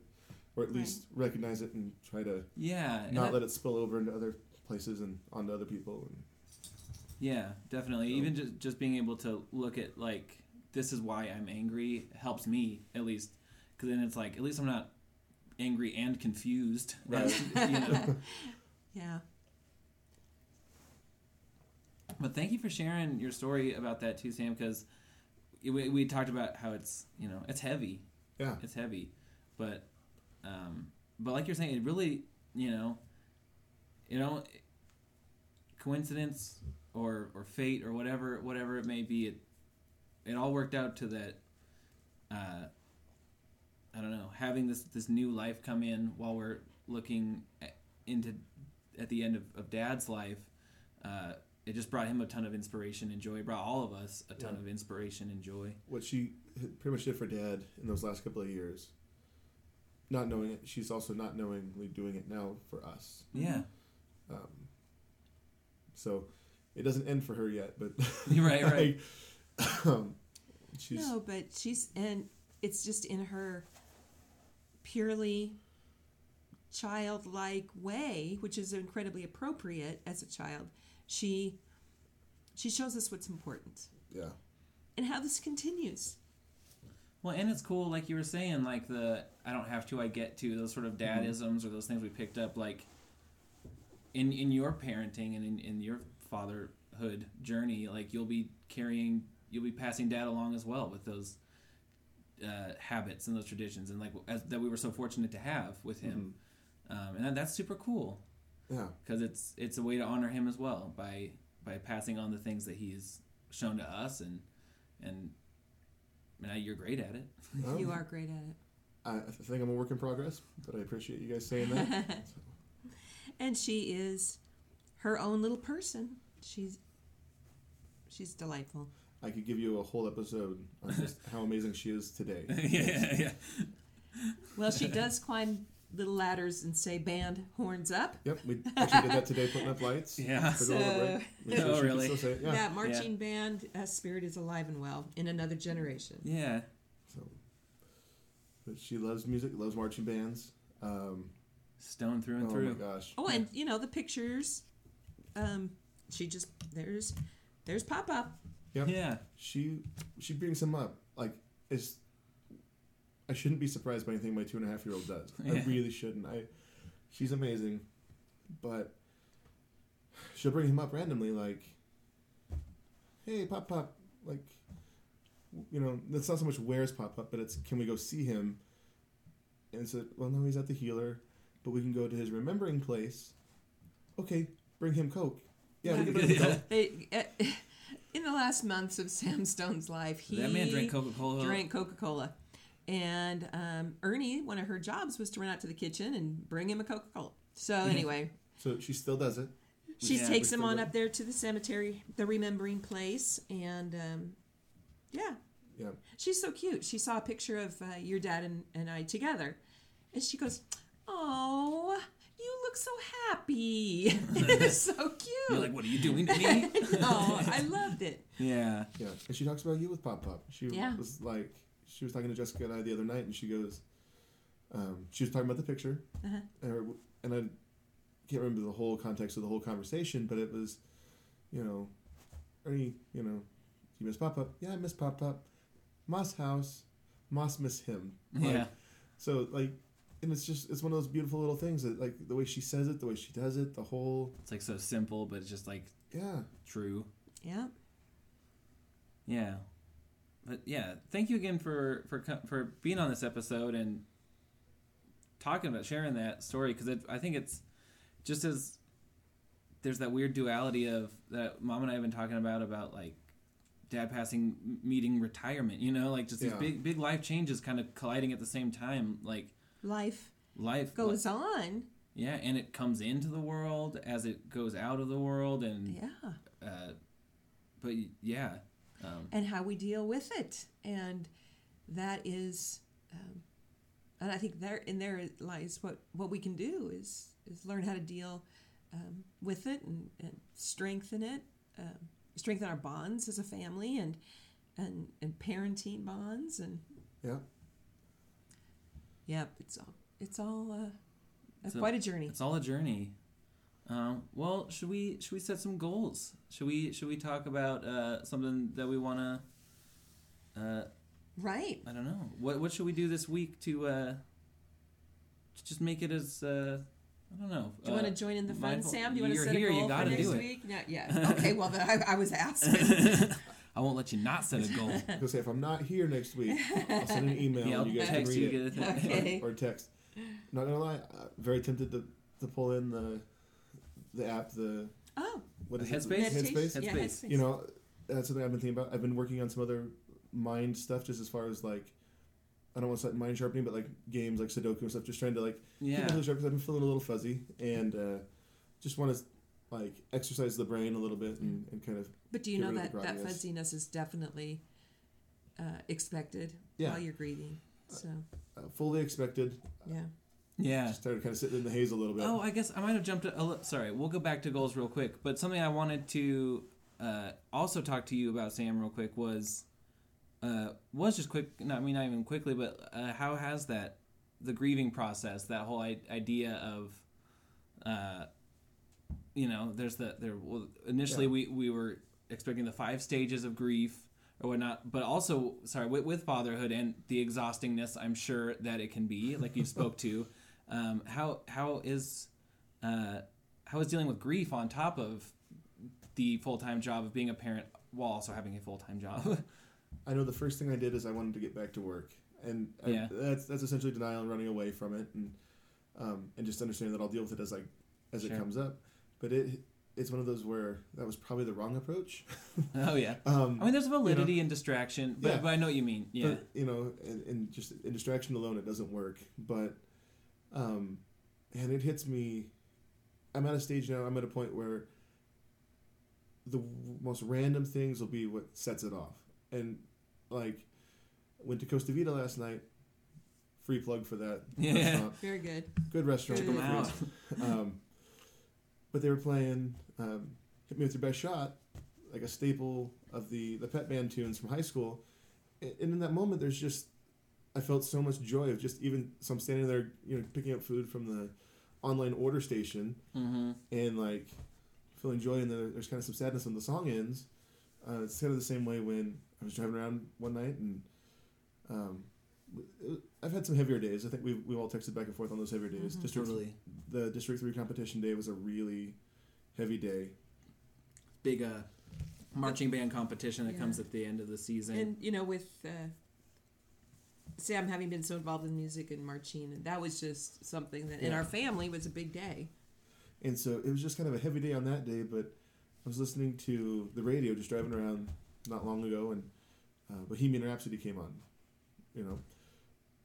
or at least recognize it and try to Yeah. not that- let it spill over into other places and onto other people. And, Yeah, definitely. So- Even just just being able to look at like this is why I'm angry helps me at least because then it's like at least I'm not angry and confused. Right. *laughs* you know. *laughs* yeah. But thank you for sharing your story about that too, Sam. Because we, we talked about how it's you know it's heavy. yeah, It's heavy, but um, but like you're saying, it really you know, you know, coincidence or or fate or whatever whatever it may be, it it all worked out to that. Uh, I don't know, having this this new life come in while we're looking at, into at the end of, of Dad's life. Uh, it just brought him a ton of inspiration and joy. It brought all of us a ton Yeah. of inspiration and joy. what she pretty much did for Dad in those last couple of years. Not knowing it, she's also not knowingly doing it now for us. Yeah, Um, so it doesn't end for her yet, but *laughs* right, right. um, she's No, but she's and it's just in her purely childlike way, which is incredibly appropriate as a child. She she shows us what's important. Yeah, and how this continues. Well, and it's cool, like you were saying, like the I don't have to, I get to those sort of dadisms or those things we picked up, like in in your parenting and in, in your fatherhood journey, like you'll be carrying, you'll be passing dad along as well with those uh, habits and those traditions, and like as, that we were so fortunate to have with him, um, and that, that's super cool yeah. because it's it's a way to honor him as well by by passing on the things that he's shown to us and and. Now you're great at it. Um, You are great at it. I, I think I'm a work in progress, but I appreciate you guys saying that. *laughs* And she is her own little person. She's she's delightful. I could give you a whole episode on just *laughs* how amazing she is today. *laughs* yeah, yeah. Well, she does climb little ladders and say band horns up. Yep, we actually did that today, putting up lights. *laughs* Yeah. Took a little So- break. Make *laughs* Oh, really? still say it. Yeah. That marching band uh, spirit is alive and well in another generation. Yeah. So, but she loves music, loves marching bands. Um, Stone through and oh through. my gosh. Oh, and you know the pictures. Um, she just there's there's Pop Up. Yep. Yeah. She she brings him up like it's. I shouldn't be surprised by anything my two and a half year old does. I really shouldn't. I, she's amazing, but she'll bring him up randomly like, "Hey, pop pop," like, you know, that's not so much where's pop up, but it's can we go see him? And said, well, no, he's at the healer, but we can go to his remembering place. Okay, bring him coke. Yeah, we can bring him coke. *laughs* Uh, in the last months of Sam Stone's life, he that man drank Coca Cola. drank Coca Cola. And um, Ernie, one of her jobs was to run out to the kitchen and bring him a Coca Cola. So anyway, So she still does it. she Yeah, takes him on up there to the cemetery, the remembering place, and um, yeah, Yeah. she's so cute. She saw a picture of uh, your dad and, and I together, and she goes, "Oh, you look so happy. it's *laughs* so cute." You're like, what are you doing to me? *laughs* oh, I loved it. yeah. Yeah, and she talks about you with Pop Pop. She Yeah. was like, she was talking to Jessica and I the other night, and she goes, um, she was talking about the picture, Uh-huh. and, her, and I can't remember the whole context of the whole conversation, but it was, you know, Ernie, you know, you miss Pop Pop? Yeah, I miss Pop Pop. Moss house, Moss miss him. Like, Yeah. So like, and it's just it's one of those beautiful little things that like the way she says it, the way she does it, the whole It's like so simple, but it's just like yeah. true. Yeah. Yeah. But yeah, thank you again for for for being on this episode and talking about sharing that story because I think it's just as there's that weird duality of that mom and I have been talking about about like dad passing meeting retirement you know like just these big big life changes kind of colliding at the same time like Life life goes on. yeah and it comes into the world as it goes out of the world and Yeah. uh but yeah um, and how we deal with it and that is um, and i think there in there lies what what we can do is is learn how to deal um, with it and, and strengthen it, um, strengthen our bonds as a family and and and parenting bonds and Yeah. yeah, it's all it's all uh, It's a- quite a journey. It's all a journey. Um, well, should we should we set some goals? Should we should we talk about uh, something that we want to? Uh, Right. I don't know. What what should we do this week to uh, to just make it as uh, I don't know. Do you uh, want to join in the fun, mindful- Sam? Do you want to You're set here, a you goal for next week? Not yet. *laughs* Okay. Well, then I, I was asking. *laughs* I won't let you not set a goal. *laughs* I was say if I'm not here next week, I'll send an email. yeah, I'll and you guys text can you. read it. Get it. Okay. or text. Not gonna lie, uh, very tempted to, to pull in the the app, the Oh, what is Headspace? it? meditation. Headspace. Yeah, Headspace. Headspace. You know, that's something I've been thinking about. I've been working on some other mind stuff, just as far as like, I don't want to say mind sharpening, but like games like Sudoku and stuff. Just trying to like keep Yeah. really sharp because I've been feeling a little fuzzy and uh, just want to like exercise the brain a little bit and, and kind of But do you know rid that the that grogginess. fuzziness is definitely uh, expected Yeah. while you're grieving? So uh, fully expected. yeah. Yeah. Just started kind of sitting in the haze a little bit. Oh, I guess I might have jumped. A, li- sorry, we'll go back to goals real quick. But something I wanted to uh, also talk to you about, Sam, real quick was uh, was just quick. Not I mean not even quickly, but uh, how has that the grieving process, that whole I- idea of, uh, you know, there's the there. Well, initially Yeah. we we were expecting the five stages of grief or whatnot, but also sorry with, with fatherhood and the exhaustingness I'm sure that it can be, like you spoke to. Um, how how is uh, how is dealing with grief on top of the full time job of being a parent while also having a full time job? *laughs* I know the first thing I did is I wanted to get back to work, and I, Yeah. that's that's essentially denial and running away from it, and um, and just understanding that I'll deal with it as like as Sure. it comes up. But it it's one of those where that was probably the wrong approach. *laughs* oh yeah. *laughs* um, I mean, there's validity in distraction, but, Yeah. but I know what you mean. Yeah. but, you know, and, and just in distraction alone, it doesn't work. But um, and it hits me. I'm at a stage now. I'm at a point where the most random things will be what sets it off. And like, went to Costa Vida last night. Free plug for that *laughs* Yeah. restaurant. Very good. Good restaurant. Check 'em good out. *laughs* um, but they were playing um, "Hit Me with Your Best Shot," like a staple of the the pep band tunes from high school. And in that moment, there's just I felt so much joy of just even so I'm standing there, you know, picking up food from the online order station mm-hmm. and like feeling joy, and then there's kind of some sadness when the song ends. Uh, it's kind of the same way when I was driving around one night and. Um, w- I've had some heavier days. I think we've, we've all texted back and forth on those heavier days. Mhm. District Totally. the District Three competition day was a really heavy day. Big uh, marching band competition that Yeah. comes at the end of the season. And you know, with uh, Sam having been so involved in music and marching, and that was just something that in our family was a big day. And so it was just kind of a heavy day on that day, but I was listening to the radio just driving around not long ago, and uh, Bohemian Rhapsody came on, you know.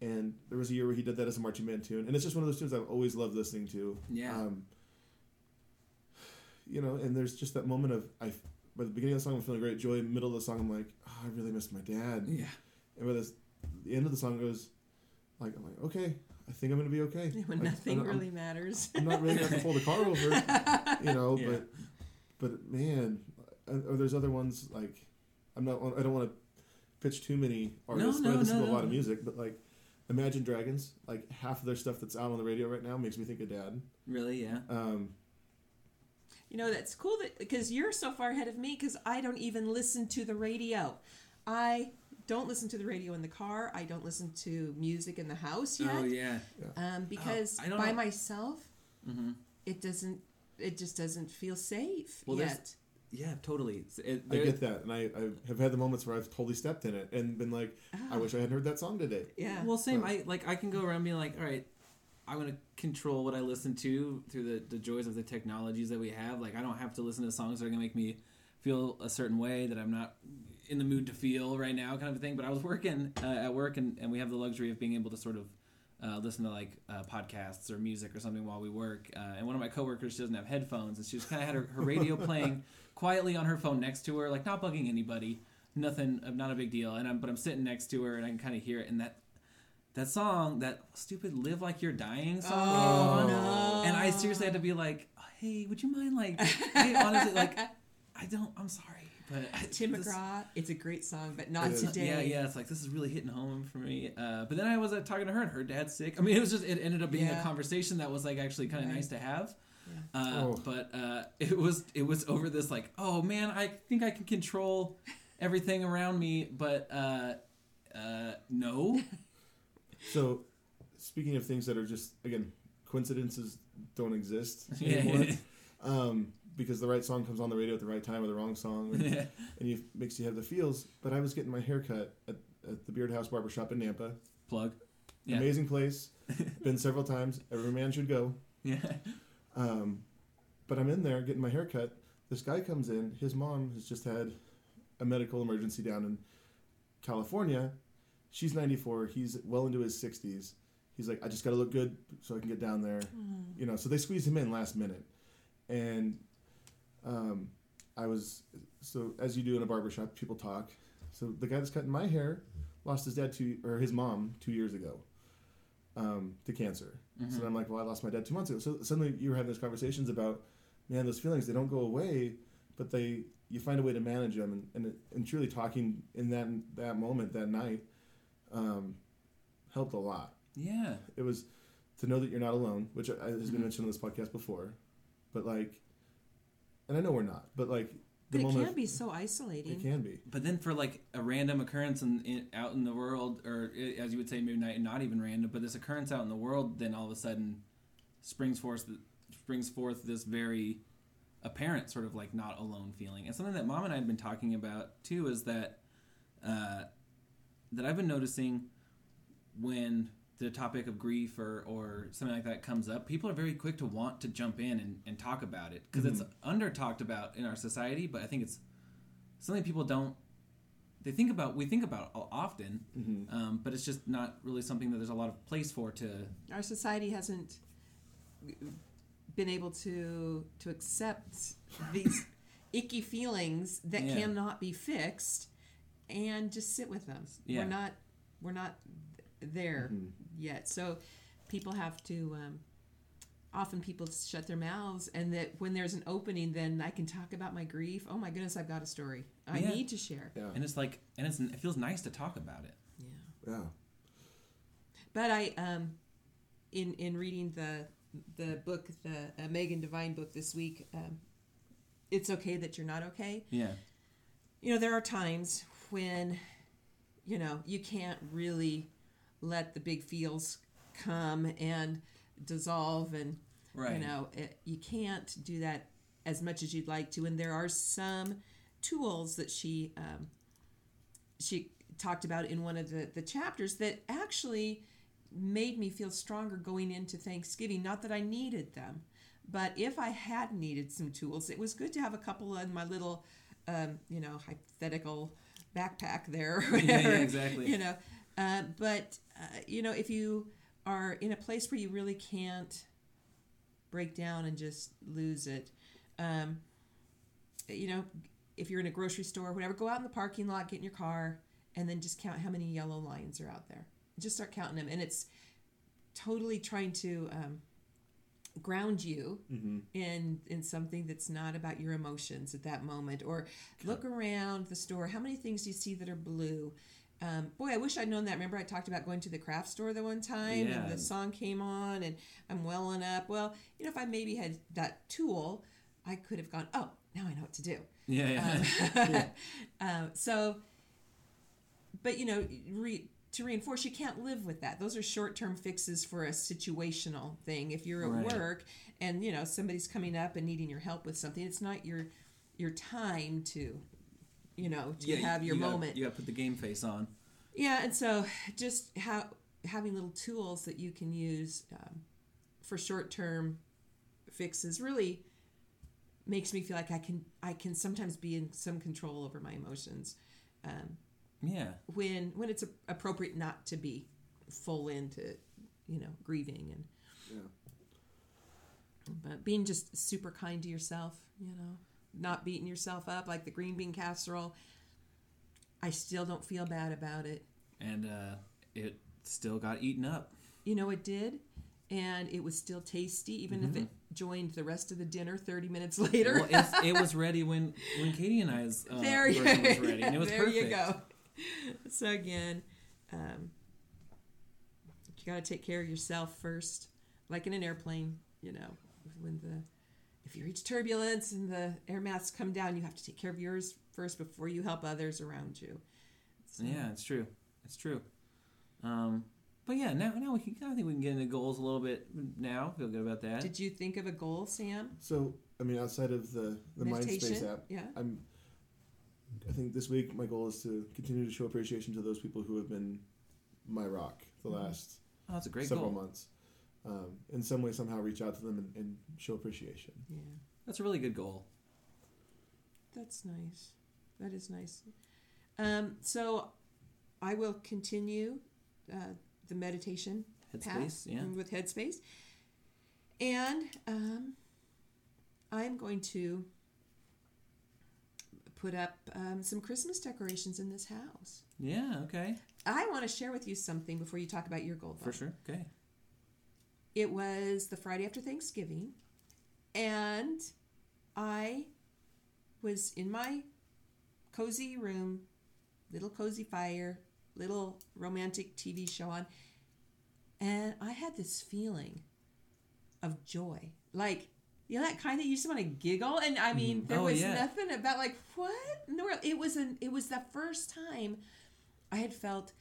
And there was a year where he did that as a marching band tune, and it's just one of those tunes I've always loved listening to. yeah. Um, you know, and there's just that moment of I. By the beginning of the song, I'm feeling great joy. Middle of the song, I'm like, oh, I really miss my dad. yeah. And by this, the end of the song goes, like, I'm like, okay, I think I'm gonna be okay. *laughs* When Like, nothing I'm- I'm- really matters. I'm not really gonna have to pull the car over, *laughs* you know. Yeah. But but man, uh, or there's other ones like I'm not. I don't want to pitch too many artists. no, but I listen no, to a no. lot of music, but like Imagine Dragons, like half of their stuff that's out on the radio right now makes me think of Dad. Really, yeah. Um, You know, that's cool that because you're so far ahead of me because I don't even listen to the radio. I don't listen to the radio in the car. I don't listen to music in the house yet. Oh yeah. Um, because I don't by know. myself, Mm-hmm. it doesn't. It just doesn't feel safe Well, yet. Yeah, totally. It, I get that, and I, I have had the moments where I've totally stepped in it and been like, I Ah, wish I hadn't heard that song today. yeah. Well, same. So- I like I can go around being like, all right, I'm gonna control what I listen to through the, the joys of the technologies that we have. Like I don't have to listen to songs that are gonna make me feel a certain way that I'm not in the mood to feel right now, kind of a thing. But I was working uh, at work, and, and we have the luxury of being able to sort of uh, listen to like uh, podcasts or music or something while we work. Uh, and one of my coworkers she doesn't have headphones, and she just kind of had her, her radio *laughs* playing quietly on her phone next to her, like not bugging anybody, nothing, uh, not a big deal. And I'm but I'm sitting next to her, and I can kind of hear it, and that that song, that stupid "Live Like You're Dying" song, Oh, no. and I seriously had to be like, "Hey, would you mind like, hey, honestly, like, I don't, I'm sorry, but *laughs* Tim this- McGraw, it's a great song, but not today. Yeah, yeah, it's like this is really hitting home for me. Uh, but then I was uh, talking to her, and her dad's sick. I mean, it was just it ended up being Yeah. a conversation that was like actually kind of Right. nice to have. Yeah. Uh, Oh. But uh, it was it was over this like, oh man, I think I can control everything around me, but uh, uh, no. *laughs* So, speaking of things that are just again coincidences don't exist *laughs* Yeah. um, because the right song comes on the radio at the right time or the wrong song, and, *laughs* yeah. and you makes you have the feels. But I was getting my hair cut at, at the Beard House Barbershop in Nampa. Plug. Yeah. Amazing place. *laughs* Been several times. Every man should go. Yeah. Um, but I'm in there getting my hair cut. This guy comes in. His mom has just had a medical emergency down in California. She's 94. He's well into his 60s. He's like, I just got to look good so I can get down there. You know, so they squeezed him in last minute. And um, I was, so as you do in a barbershop, people talk. So the guy that's cutting my hair lost his dad two, or his mom two years ago um, to cancer. Mm-hmm. So then I'm like, well, I lost my dad two months ago. So suddenly you were having those conversations about, man, those feelings they don't go away, but they you find a way to manage them, and and, and truly talking in that that moment that night um, helped a lot. Yeah. It was to know that you're not alone, which has been mentioned on this podcast before, but like, and I know we're not, but like the But it moment can be so isolating. it can be. But then for like a random occurrence in, in out in the world, or i- as you would say, maybe not, not even random, but this occurrence out in the world, then all of a sudden springs forth springs forth this very apparent sort of like not alone feeling. And something that mom and I had been talking about too is that uh, that I've been noticing when the topic of grief or, or something like that comes up, people are very quick to want to jump in and, and talk about it because it's under talked about in our society. But I think it's something people don't they think about. We think about o- often, Mm-hmm. um, but it's just not really something that there's a lot of place for to. Our society hasn't been able to to accept these *laughs* icky feelings that Yeah. cannot be fixed and just sit with them. Yeah. We're not we're not there Mhm. Yet. So people have to um, often people shut their mouths and that when there's an opening then I can talk about my grief. Oh my goodness, I've got a story. I Yeah. need to share. Yeah, And it's like, and it's it feels nice to talk about it. Yeah. yeah. But I, um, in in reading the the book, the uh, Megan Devine book this week, um, it's okay that you're not okay. Yeah. You know, there are times when, you know, you can't really let the big feels come and dissolve, and Right. you know, it, you can't do that as much as you'd like to. And there are some tools that she um, she talked about in one of the, the chapters that actually made me feel stronger going into Thanksgiving. Not that I needed them, but if I had needed some tools, it was good to have a couple in my little, um, you know, hypothetical backpack there. or Yeah, yeah, whatever, exactly. You know, uh, but uh, you know, if you are in a place where you really can't break down and just lose it, um, you know, if you're in a grocery store or whatever, go out in the parking lot, get in your car, and then just count how many yellow lines are out there. Just start counting them, and it's totally trying to um, ground you Mm-hmm. in in something that's not about your emotions at that moment. Or look around the store. How many things do you see that are blue? Um, boy, I wish I'd known that. Remember, I talked about going to the craft store the one time, Yeah. and the song came on, and I'm welling up. Well, you know, if I maybe had that tool, I could have gone. Oh, now I know what to do. Yeah. Yeah. Um, *laughs* *laughs* um, so, but you know, re, to reinforce, you can't live with that. Those are short-term fixes for a situational thing. If you're at Right. work and you know somebody's coming up and needing your help with something, it's not your your time to, you know, to Yeah, have your you gotta- moment. you got to put the game face on. Yeah, and so just how having little tools that you can use um, for short-term fixes really makes me feel like I can I can sometimes be in some control over my emotions um, Yeah. when when it's a, appropriate not to be full into you know grieving and Yeah. but being just super kind to yourself you know not beating yourself up like the green bean casserole I still don't feel bad about it and uh, it still got eaten up. You know, it did. And it was still tasty, even if it joined the rest of the dinner 30 minutes later. Well, it was *laughs* ready when when Katie and I's uh, there you, was ready, *laughs* and it was there perfect. you go. *laughs* So again, um, you got to take care of yourself first, like in an airplane. You know, when the if you reach turbulence and the air masks come down, you have to take care of yours first before you help others around you. So, Yeah, it's true. It's true. Um, but yeah, now now we can. I think we can get into goals a little bit now. Feel good about that. Did you think of a goal, Sam? So, I mean, outside of the the Meditation? MindSpace app, Yeah. I'm. I think this week my goal is to continue to show appreciation to those people who have been my rock the Mm-hmm. last oh, that's a great several goal. months. Um, in some way, somehow, reach out to them and, and show appreciation. Yeah. That's a really good goal. That's nice. That is nice. Um, so I will continue uh, the meditation Headspace, path yeah. with Headspace. And um, I'm going to put up um, some Christmas decorations in this house. Yeah. Okay. I want to share with you something before you talk about your goal. For sure. Okay. It was the Friday after Thanksgiving, and I was in my cozy room, little cozy fire, little romantic TV show on, and I had this feeling of joy. Like, you know, that kind that you just want to giggle. And I mean, mm-hmm. there Oh, was yeah. nothing about like, what? No, it was an, it was the first time I had felt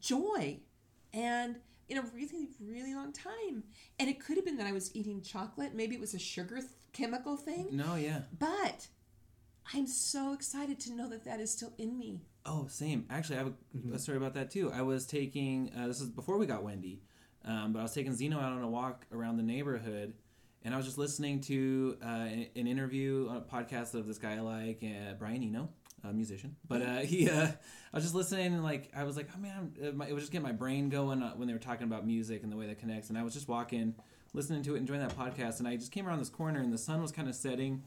joy and in a really really long time and it could have been that i was eating chocolate maybe it was a sugar th- chemical thing No. Yeah. but i'm so excited to know that that is still in me Oh, same. Actually, I have a, a story about that too. I was taking uh, this is before we got Wendy, um, but I was taking Zeno out on a walk around the neighborhood, and I was just listening to uh, an an interview on a podcast of this guy I like, uh, Brian Eno, a musician. But uh, he, uh, I was just listening, and like I was like, oh man, it was just getting my brain going uh, when they were talking about music and the way that connects. And I was just walking, listening to it, enjoying that podcast, and I just came around this corner, and the sun was kind of setting,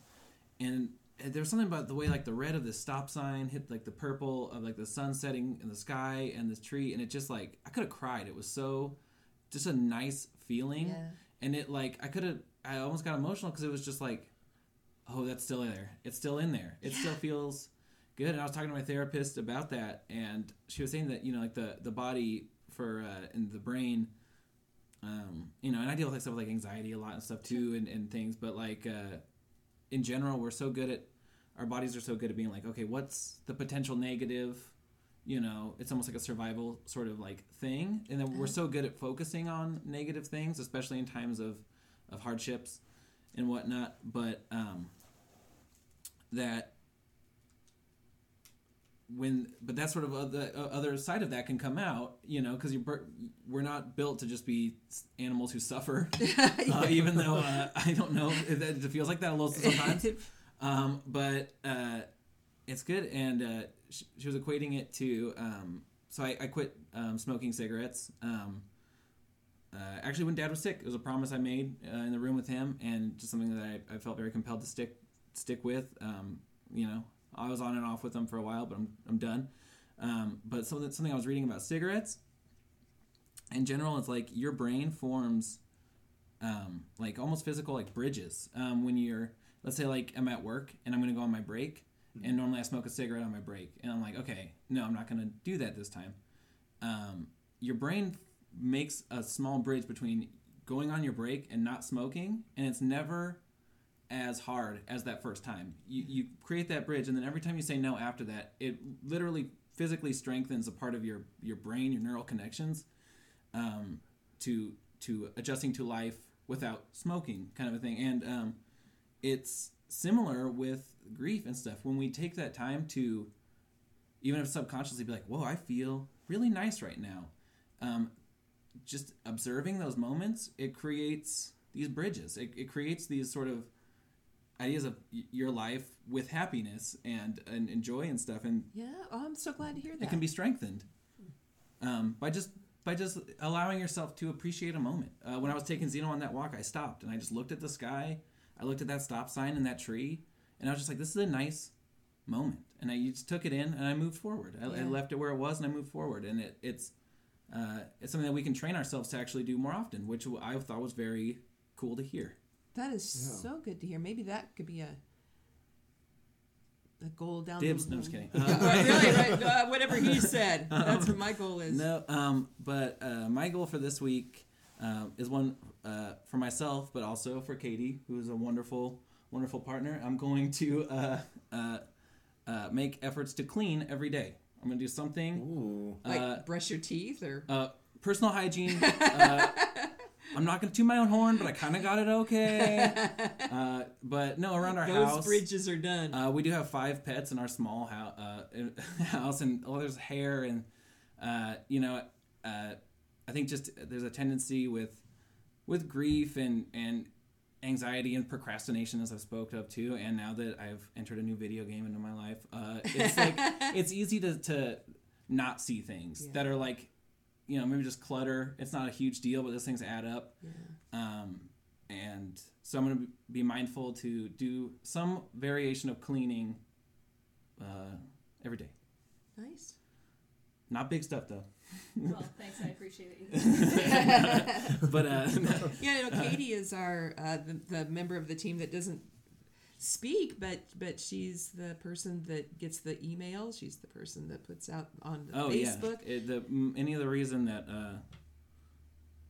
and there was something about the way like the red of the stop sign hit like the purple of like the sun setting in the sky and this tree and it just like i could have cried it was so just a nice feeling Yeah. and it like i could have i almost got emotional because it was just like oh that's still there it's still in there it still feels good. And i was talking to my therapist about that and she was saying that you know like the the body for uh and the brain um you know and i deal with like stuff like anxiety a lot and stuff too and, and things but like uh in general we're so good at our bodies are so good at being like okay what's the potential negative? You know it's almost like a survival sort of like thing. And then we're so good at focusing on negative things especially in times of of hardships and whatnot but um that when but that sort of other, other side of that can come out you know because you're we're not built to just be animals who suffer. *laughs* Uh, even though uh, i don't know if it feels like that a little sometimes. *laughs* Um, but uh, it's good. And uh, she, she was equating it to um, so I, I quit um, smoking cigarettes um, uh, actually when dad was sick. It was a promise i made uh, in the room with him and just something that I, I felt very compelled to stick stick with um, you know I was on and off with them for a while, but I'm, I'm done. Um, but something, something I was reading about cigarettes in general, it's like your brain forms um, like almost physical like bridges um, when you're, let's say like I'm at work and I'm going to go on my break and normally I smoke a cigarette on my break and I'm like, okay, no, I'm not going to do that this time. Um, your brain makes a small bridge between going on your break and not smoking and it's never as hard as that first time. You, you create that bridge, and then every time you say no after that, it literally physically strengthens a part of your, your brain, your neural connections, um, to to adjusting to life without smoking, kind of a thing. And um, it's similar with grief and stuff. When we take that time to, even if subconsciously, be like, "Whoa, I feel really nice right now," um, just observing those moments, it creates these bridges. It, it creates these sort of ideas of your life with happiness and, and, and joy and stuff and yeah oh, i'm so glad to hear that it can be strengthened um, by just by just allowing yourself to appreciate a moment uh, when i was taking zeno on that walk i stopped and i just looked at the sky i looked at that stop sign and that tree and i was just like this is a nice moment, and I just took it in and I moved forward. I, I left it where it was and I moved forward, and it, it's uh, it's something that we can train ourselves to actually do more often, which I thought was very cool to hear. That is Yeah. so good to hear. Maybe that could be a a goal down Dibs. the No, I'm just kidding. Yeah, *laughs* Uh, right, really, right. *laughs* Uh, whatever he said. *laughs* That's what my goal is. No, um, but uh, my goal for this week um, is one uh, for myself, but also for Katie, who is a wonderful, wonderful partner. I'm going to uh, uh, uh, make efforts to clean every day. I'm going to do something. Ooh. Like brush your teeth or Uh, personal hygiene. I'm not going to toot my own horn, but I kind of got it okay. *laughs* Uh, but no, around our those house. bridges are done. Uh, we do have five pets in our small house, uh, in- *laughs* house and oh, there's hair and uh, you know, uh, I think just there's a tendency with with grief and and anxiety and procrastination, as I've spoke of too, and now that I've entered a new video game into my life, uh, it's like *laughs* it's easy to to not see things Yeah. that are like, you know, maybe just clutter. It's not a huge deal, but those things add up. Um, and so I'm going to be mindful to do some variation of cleaning uh, every day. nice. Not big stuff though. Well, thanks. I appreciate it. *laughs* But uh, *laughs* *laughs* Yeah, you know, Katie is our uh, the, the member of the team that doesn't speak, but but she's the person that gets the email. She's the person that puts out on the oh Facebook. yeah, it, the, any of the reason that uh,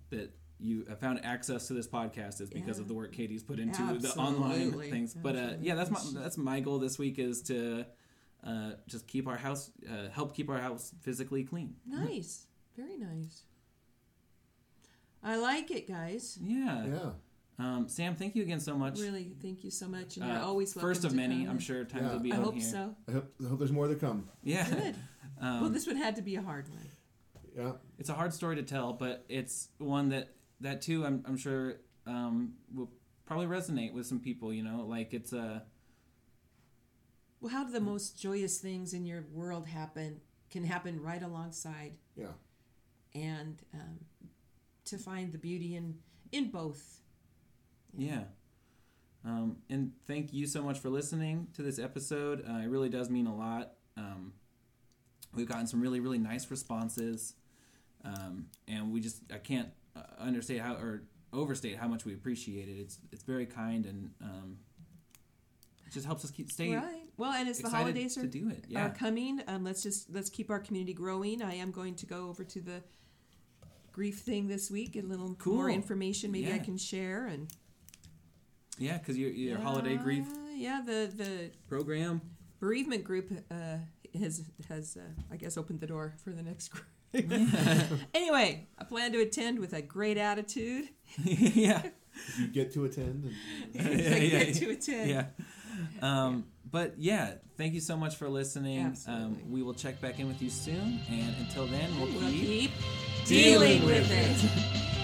that you have found access to this podcast is because Yeah. of the work Katie's put into the online Absolutely. things. But uh, yeah, that's my that's my goal this week is to uh, just keep our house, uh, help keep our house physically clean. Nice, very nice. I like it, guys. Yeah. Yeah. Um, Sam, thank you again so much. Really, thank you so much, and Uh, you're always welcome first of to many. come I'm sure times Yeah. will be I on hope here. so. I hope, I hope there's more to come. Yeah. Good. *laughs* Um, well, this one had to be a hard one. Yeah. it's a hard story to tell, but it's one that that too I'm I'm sure um, will probably resonate with some people. You know, like it's a Well, how do the most joyous things in your world happen? Can happen right alongside, Yeah. and um, to find the beauty in in both. Yeah. Um, and thank you so much for listening to this episode. Uh, it really does mean a lot. Um, we've gotten some really really nice responses, um, and we just I can't uh, understate how or overstate how much we appreciate it. It's it's very kind and um, it just helps us keep staying. Right. Well, and as the holidays to are, do it. Yeah. are coming, um, let's just let's keep our community growing. I am going to go over to the grief thing this week. Get a little Cool. more information. Maybe I can share and Yeah, because your your holiday grief Yeah, the the program. bereavement group uh, has has uh, I guess opened the door for the next group. *laughs* *laughs* anyway, I plan to attend with a great attitude. *laughs* yeah. Did you get to attend? And, I yeah, get yeah, to attend. yeah. Um, but yeah, thank you so much for listening. Absolutely. Um, we will check back in with you soon, and until then, we'll We'll keep keep dealing dealing with with it.